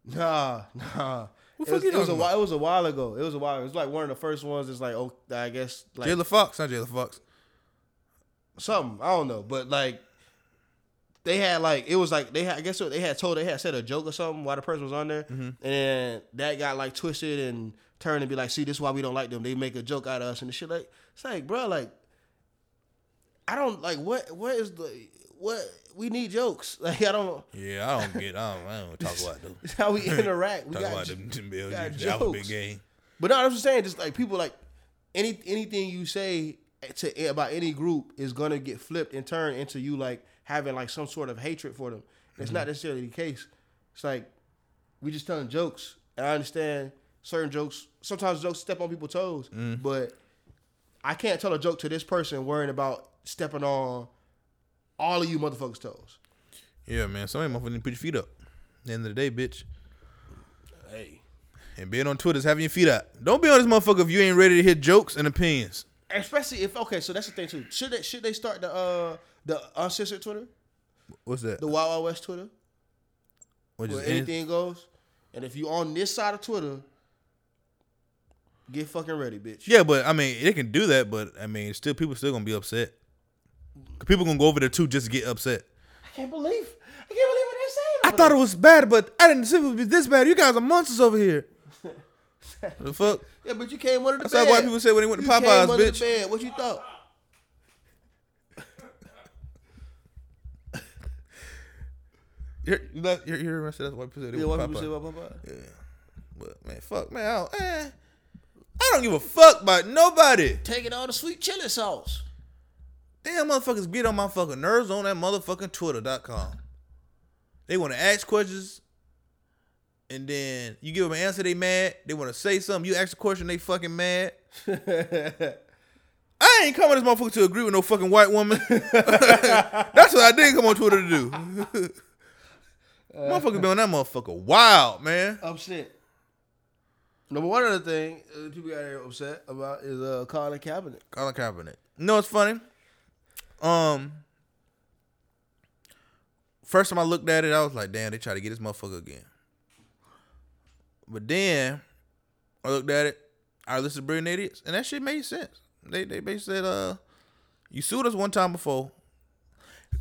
Nah, nah. What It was, it, was a while, it was a while ago. It was a while. It was like one of the first ones. It's like, oh, I guess like Jayla Fox, not Jayla Fox. something. I don't know, but like they had like it was like they had. I guess what they had told they had said a joke or something while the person was on there, Mm-hmm. and that got like twisted and turned and be like, see, this is why we don't like them. They make a joke out of us and the shit. Like it's like, bro, like I don't like what what is the what we need jokes. Like I don't. Yeah, I don't get. I don't, I don't talk about them. It's how we interact. We Talk got about them, them bills. got jokes. game. But no, I'm just saying, just like people like any anything you say to about any group is gonna get flipped and turned into you like having like some sort of hatred for them. It's not mm-hmm. necessarily the case. It's like we just telling jokes. And I understand certain jokes. Sometimes jokes step on people's toes, but I can't tell a joke to this person worrying about stepping on all of you motherfuckers' toes. Yeah, man. Somebody motherfucking need to put your feet up. At the end of the day, bitch. Hey, And being on Twitter is having your feet out. Don't be on this motherfucker if you ain't ready to hear jokes and opinions. especially if okay, so that's the thing too. Should they should they start the uh the uncensored Twitter, What's that? the Wild Wild West Twitter? Where anything goes. And if you on this side of Twitter, get fucking ready, bitch. Yeah, but I mean, they can do that, but I mean, still, people still gonna be upset. People gonna go over there too just to get upset. I can't believe, I can't believe what they're saying. I thought it was bad, but I didn't think it would be this bad. You guys are monsters over here. the fuck? Yeah, but you came under the That's bed. how white people say when they went to You came Popeyes, bitch. What you thought? You're, you not, you're, you're, that's white people say they Yeah, went white to people say Popeyes. about Popeye. Yeah. But man, fuck, man, I don't, eh, I don't give a fuck about nobody. Taking all the sweet chili sauce. Damn motherfuckers get on my fucking nerves on that motherfucking twitter.com. They want to ask questions and then you give them an answer, they mad. They want to say something, you ask a question, they fucking mad. I ain't coming this motherfucker to agree with no fucking white woman. That's what I did come on Twitter to do. motherfucker be on that motherfucker wild, man. Oh, Upset. Number one other thing uh, people got here upset about is uh, Colin Kaepernick. Colin Kaepernick. You know what's funny? Um, first time I looked at it, I was like, "Damn, they try to get this motherfucker again." But then I looked at it. I listened to Brilliant Idiots, and that shit made sense. They they basically said, "Uh, you sued us one time before."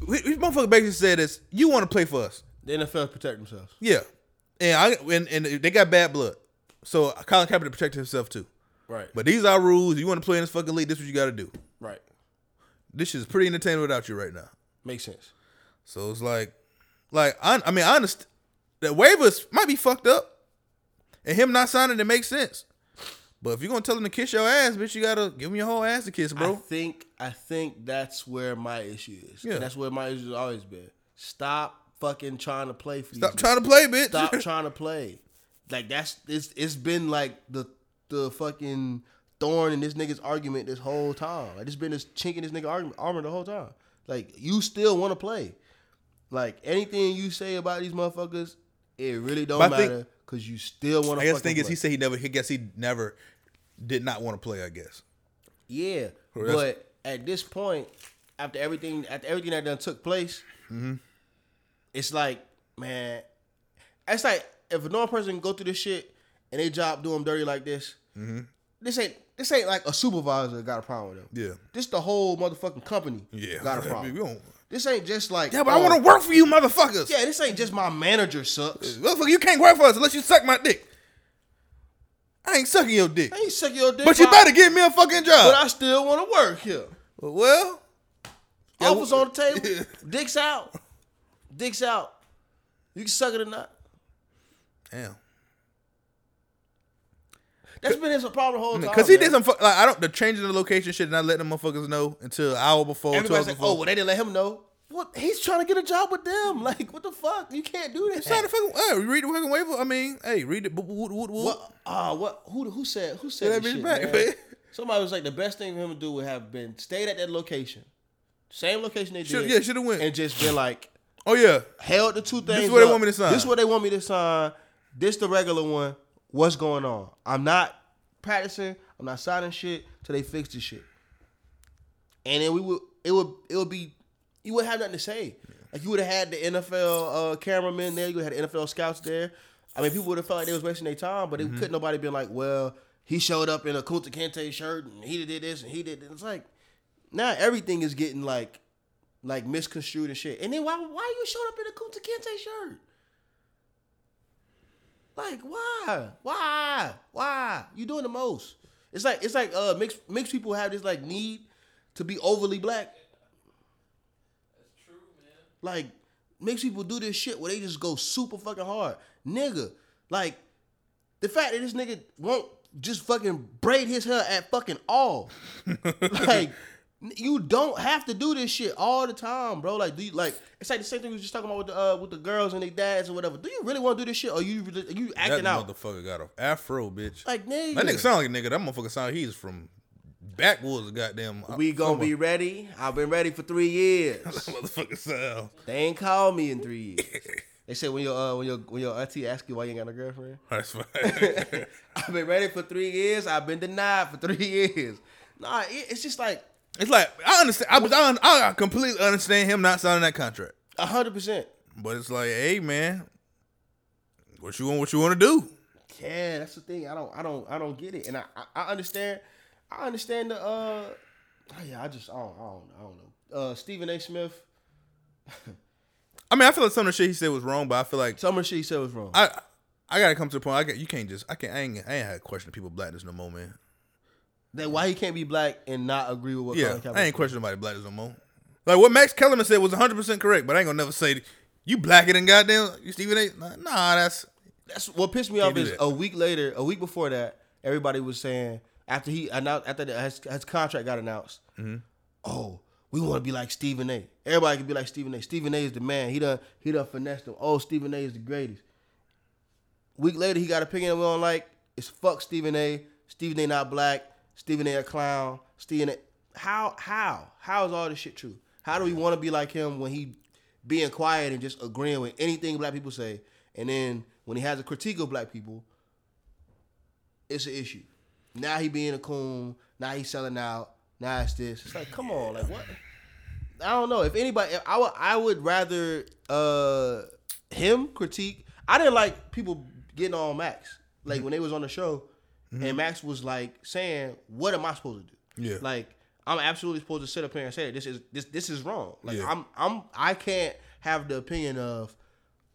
We, we motherfucker basically said this: "You want to play for us?" The NFL protect themselves. Yeah, and I and, and they got bad blood, so Colin Kaepernick protected himself too. Right. But these are rules. You want to play in this fucking league? This is what you got to do. Right. This shit is pretty entertaining without you right now. Makes sense. So it's like, like I, I mean, I understand that waivers might be fucked up, and him not signing it makes sense. But if you're gonna tell him to kiss your ass, bitch, you gotta give him your whole ass to kiss, bro. I think I think that's where my issue is. Yeah. And that's where my issue has always been. Stop fucking trying to play for you. Stop these trying to play, bitch. Stop trying to play. Like that's it's it's been like the the fucking thorn in this nigga's argument this whole time. Like it's been this chink in this nigga argument armor the whole time. Like you still want to play. Like anything you say about these motherfuckers, it really don't But matter because you still want to. I guess the thing is, he said he never. He guess he never did not want to play. I guess. Yeah, but at this point, after everything, after everything that done took place, Mm-hmm. it's like, man, it's like if a normal person can go through this shit and they job do them dirty like this, Mm-hmm. this ain't this ain't like a supervisor got a problem with them. Yeah. This the whole motherfucking company Yeah. got a problem. don't- This ain't just like yeah, but I oh, want to work for you, motherfuckers. Yeah, this ain't just my manager sucks. Motherfucker, you can't work for us unless you suck my dick. I ain't sucking your dick, I ain't suck your dick, but you I- better give me a fucking job. But I still want to work here. well, Yeah, Offers on the table. Dicks out. Dicks out. You can suck it or not. Damn. That's been his problem the whole time. Because he man. did some fu- like I don't the changing the location shit, and not letting them motherfuckers know until an hour before. Everybody's like, before. oh, well, they didn't let him know. What? He's trying to get a job with them. Like, what the fuck? You can't do that. Sign the fucking. Hey, read the fucking waiver. I mean, hey, read it. Woot. What? Ah, what? Who? Who said? Who said That shit, back, man? Somebody was like, the best thing for him to do would have been stayed at that location, same location they Should- did. yeah, shoulda went. and just been like, Oh yeah, held the two things. This is what they want me to sign. This is what they want me to sign. This the regular one. What's going on? I'm not practicing. I'm not signing shit till they fix this shit. And then we would it would it would be you wouldn't have nothing to say. Like you would have had the NFL uh, cameramen there. You would have had NFL scouts there. I mean, people would have felt like they was wasting their time, but it Mm-hmm. couldn't nobody been like, well, he showed up in a Kunta Kinte shirt and he did this and he did. This. It's like now everything is getting like like misconstrued and shit. And then why why you showed up in a Kunta Kinte shirt? Like why? Why? Why? You doing the most. It's like it's like uh mixed mixed people have this like need to be overly black. That's true, man. Like makes people do this shit where they just go super fucking hard. Nigga, like the fact that this nigga won't just fucking braid his hair at fucking all. like you don't have to do this shit all the time, bro. Like, do you like? It's like the same thing we was just talking about with the uh, with the girls and their dads or whatever. Do you really want to do this shit, or you really- are you That acting out? motherfucker got a afro, bitch. Like, nigga, that nigga sound like a nigga. That motherfucker sound he's from backwoods. Goddamn. we gonna be ready. I've been ready for three years. that motherfucker sound. They ain't called me in three years. They said when your uh, when your when your auntie ask you why you ain't got no girlfriend, That's fine. I've been ready for three years. I've been denied for three years. Nah, it, it's just like it's like I understand. I, was- I, I completely understand him not signing that contract. a hundred percent. But it's like, hey man, what you want? What you want to do? Yeah, that's the thing. I don't, I don't, I don't get it, and I, I, I understand. I understand the. uh oh, Yeah, I just, I don't, I don't, I don't know. Uh Stephen A. Smith. I mean, I feel like some of the shit he said was wrong, but I feel like Some of the shit he said was wrong. I I gotta come to the point. I get you can't just I can't I ain't I ain't had a question of people blackness no more, man. That why he can't be black and not agree with what Yeah, Colin Kaepernick I ain't questioning nobody blackness no more. Like what Max Kellerman said was 100 percent correct, but I ain't gonna never say you blacker than goddamn you Stephen A. Nah, nah, that's That's what pissed me off is that. a week later, a week before that, everybody was saying after he announced after the, his, his contract got announced, Mm-hmm. oh, we want to be like Stephen A. Everybody can be like Stephen A. Stephen A. is the man. He done he done finessed them. Oh, Stephen A. is the greatest. Week later, he got a opinion we don't like. It's fuck Stephen A. Stephen A. not black. Stephen A. clown. Stephen A. How how how is all this shit true? How do we want to be like him when he being quiet and just agreeing with anything black people say, and then when he has a critique of black people, it's an issue. Now he being a coon. Now he's selling out. Now it's this. It's like, come on, like what? I don't know. If anybody, I would, I would rather uh him critique. I didn't like people getting on Max, like when they was on the show, and mm-hmm. Max was like saying, "What am I supposed to do?" Yeah. Like I'm absolutely supposed to sit up here and say this is this this is wrong. Like Yeah. I'm I'm I can't have the opinion of,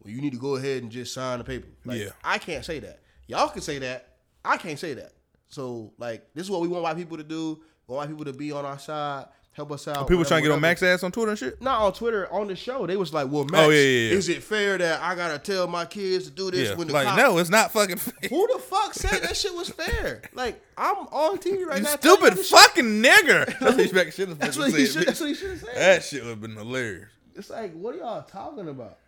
well, you need to go ahead and just sign the paper. Like, Yeah. I can't say that. Y'all can say that. I can't say that. So like this is what we want white people to do. We want white people to be on our side, help us out. people whatever, trying to get on. Max ass on Twitter and shit. Not on Twitter, on the show. They was like, "Well, Max, Oh, yeah, yeah, yeah. is it fair that I gotta tell my kids to do this Yeah, when the like cop- no, it's not fucking. fair. Who the fuck said that shit was fair? Like I'm on TV right You now. stupid this shit. fucking nigger. That's what he should have That's what he said, should. That's what he should have said. That shit would have been hilarious. It's like, what are y'all talking about?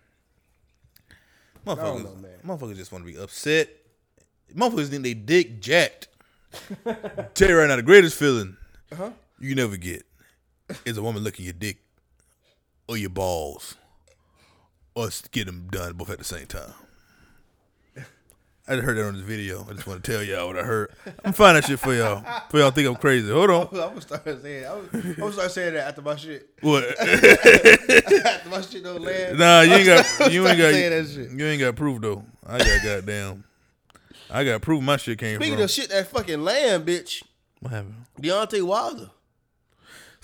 Motherfuckers, know, man. motherfuckers just want to be upset. Motherfuckers think they dick jacked. Tell you right now, the greatest feeling Uh-huh. you can never get is a woman licking your dick or your balls or get them done both at the same time. I just heard that on this video. I just want to tell y'all what I heard. I'm finding that shit for y'all. For y'all think I'm crazy. Hold on. I'm gonna start saying. I'm, I'm gonna start saying that after my shit. What? after my shit don't land. Nah, you ain't got you ain't got shit. you ain't got proof though. I got goddamn. I got proof my shit came Speaking from. Speaking of shit that fucking land, bitch. what happened? Deontay Wilder.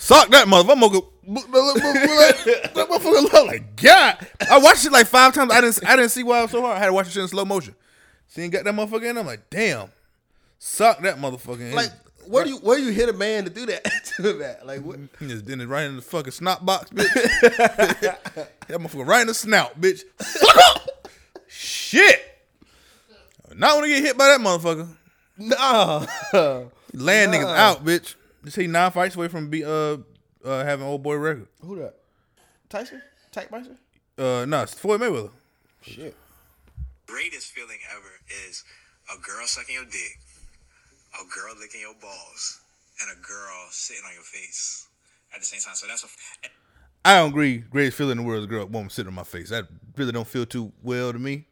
Suck that motherfucker. That motherfucker look like God. I watched it like five times. I didn't. I didn't see why it was so hard. I had to watch it in slow motion. See, got that motherfucker in. I'm like, damn. Suck that motherfucker. in. Like, where do you where do you hit a man to do that? to that? Like, what? He just did it right in the fucking snot box, bitch. that motherfucker right in the snout, bitch. Shit. Not want to get hit by that motherfucker. Nah. Land niggas out, bitch. Just he nine fights away from be uh uh having old boy record. Who that? Tyson? Tyke Tyson? Uh, no, it's Floyd Mayweather. Shit. greatest feeling ever is a girl sucking your dick, a girl licking your balls, and a girl sitting on your face at the same time. So that's a. I don't agree. Greatest feeling in the world is a girl woman sitting on my face. That really don't feel too well to me.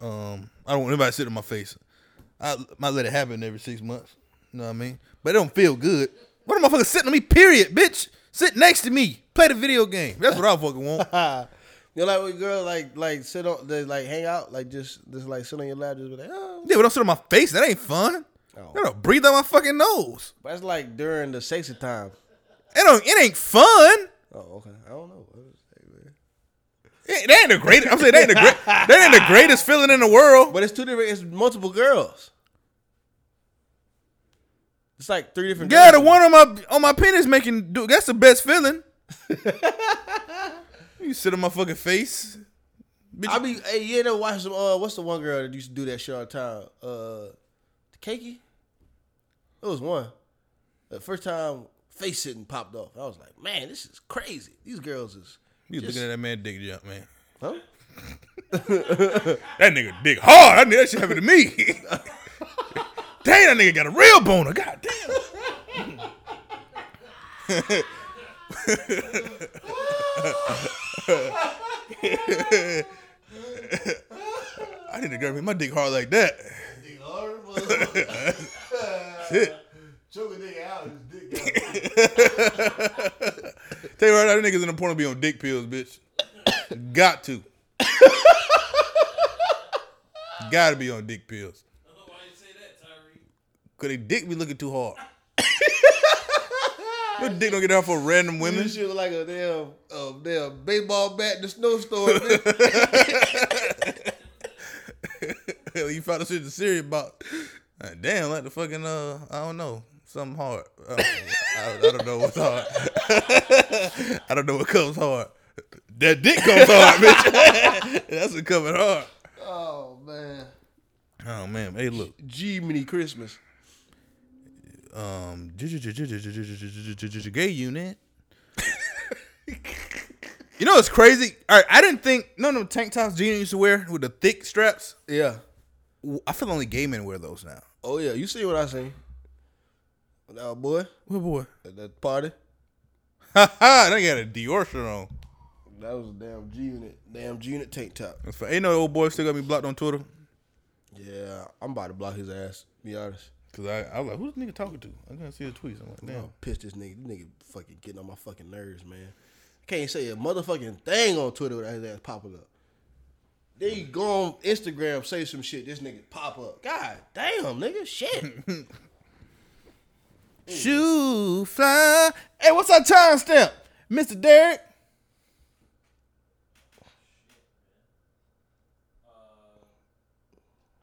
Um, I don't want anybody sitting on my face. I might let it happen every six months. You know what I mean? But it don't feel good. What a motherfucker sitting on me? Period, bitch. Sit next to me. Play the video game. That's what I fucking want. You know, like with girl like like sit on they like hang out like just just like sit on your lap just be like oh. Yeah, but don't sit on my face. That ain't fun. Oh. I gotta breathe out my fucking nose. But that's like during the sexy time. It don't. It ain't fun. Oh, okay. I don't know. It, that ain't the greatest. I'm saying that ain't the great. That ain't the greatest feeling in the world. But it's two different. It's multiple girls. It's like three different. Yeah, the one on my on my penis making. Dude, that's the best feeling. You sit on my fucking face. Bitch, I be hey, you ever watch some uh what's the one girl that used to do that shit all the time? Uh the cakey? It was one. The first time face sitting popped off. I was like, man, this is crazy. These girls is you just- looking at that man dick jump, man. huh? That nigga dick hard. I knew that shit happened to me. Damn, that nigga got a real boner. God damn. I need to grab me my dick hard like that. Dick hard, Shit. Choke a nigga out, his dick Tell you right now, niggas in the porn be on dick pills, bitch. Got to. Gotta be on dick pills. Why you say that, Tyree? Cause they dick be looking too hard. Your dick don't get out for random women. This shit look like a damn, uh, damn baseball bat in the snowstorm. Hell, you found a shit to serious about. Damn, like the fucking uh, I don't know, something hard. I don't, I, I don't know what's hard. I don't know what comes hard. That dick comes hard, bitch. That's what coming hard. oh man, Oh man, hey look, G mini Christmas. Um, gay unit. You know what's crazy? All right, I didn't think of the tank tops Gina used to wear with the thick straps. Yeah. I feel only gay men wear those now. Oh yeah, you see what I seen? Now, boy, What boy? at that party, Ha ha! They got a Dior shirt on. that was a damn G unit, damn G unit tank top. Ain't no old boy still got me blocked on Twitter. Yeah, I'm about to block his ass. Be honest. Cause I, I was like, who's this nigga talking to? I couldn't see his tweets. I'm like, I'm damn. pissed this nigga. This nigga fucking getting on my fucking nerves, man. Can't say a motherfucking thing on Twitter without his ass popping up. Then you go on Instagram, say some shit, this nigga pop up. God damn, nigga, shit. Shoe fly. Hey, what's our timestamp, Mister Derek? Uh,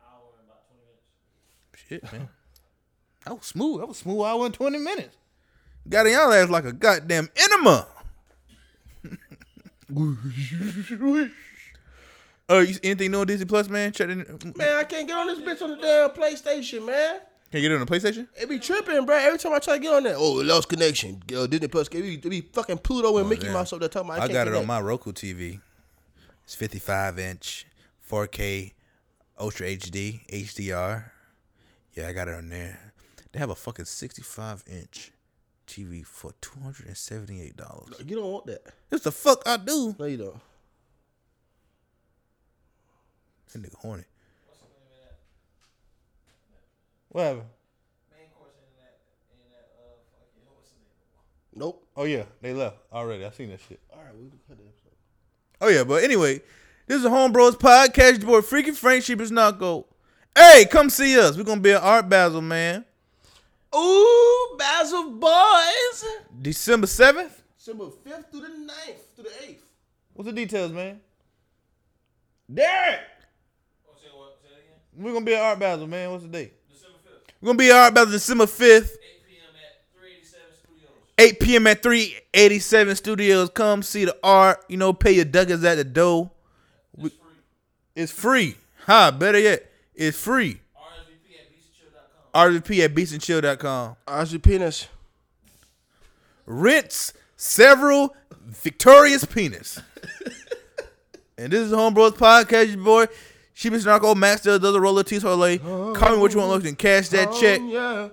hour and about 20 minutes. Shit, man. That was smooth. That was smooth hour and twenty minutes. Got in y'all ass like a goddamn enema. Oh, you anything new on Disney Plus, man? Check it. Can man, I can't get on this bitch on the damn PlayStation, man. Can't get it on the PlayStation? It be tripping, bro. Every time I try to get on there, oh, it lost connection. Uh, Disney Plus, it be, it be fucking Pluto and Mickey. Mouse up there talking about I, I can't got it on connect. my Roku TV. It's 55 inch, 4K, Ultra HD, HDR. Yeah, I got it on there. They have a fucking 65 inch TV for $278. You don't want that. It's the fuck I do. No, you don't. That nigga horny. What happened? Main course in that, in that, uh, fucking, what's the name? Nope. Oh yeah, they left already. I seen that shit. All right, we can cut the episode. Oh yeah, but anyway, this is a Home Bros podcast. Your boy Freaky Frank Sheepers Knuckle. Hey, come see us. We're gonna be at Art Basel, man. Ooh, Basil Boys. December 7th. December 5th through the 9th through the 8th. What's the details, man? Derek! Oh, say what? Say that again? We're gonna be at Art Basel, man. What's the date? December 5th, We're gonna be at Art Basel December 5th, 8 p.m. at 387 Studios. 8 p.m. at 387 Studios. Come see the art. You know, pay your duggers at the door. It's free. It's free. Ha, better yet, it's free. RSVP at beastandchill.com. RVP at beastandchill.com. Penis. Rents several victorious penis. and this is Homebros Podcast, your boy. She been Narco Master does a roller T so lay. Call me what you want, look and cash that oh, check. Oh, yeah.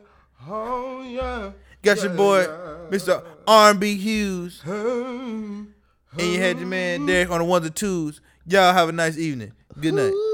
Oh, yeah. Got your boy, Mr. R&B Hughes. Oh, And you had your man Derek on the ones and twos. Y'all have a nice evening. Good night.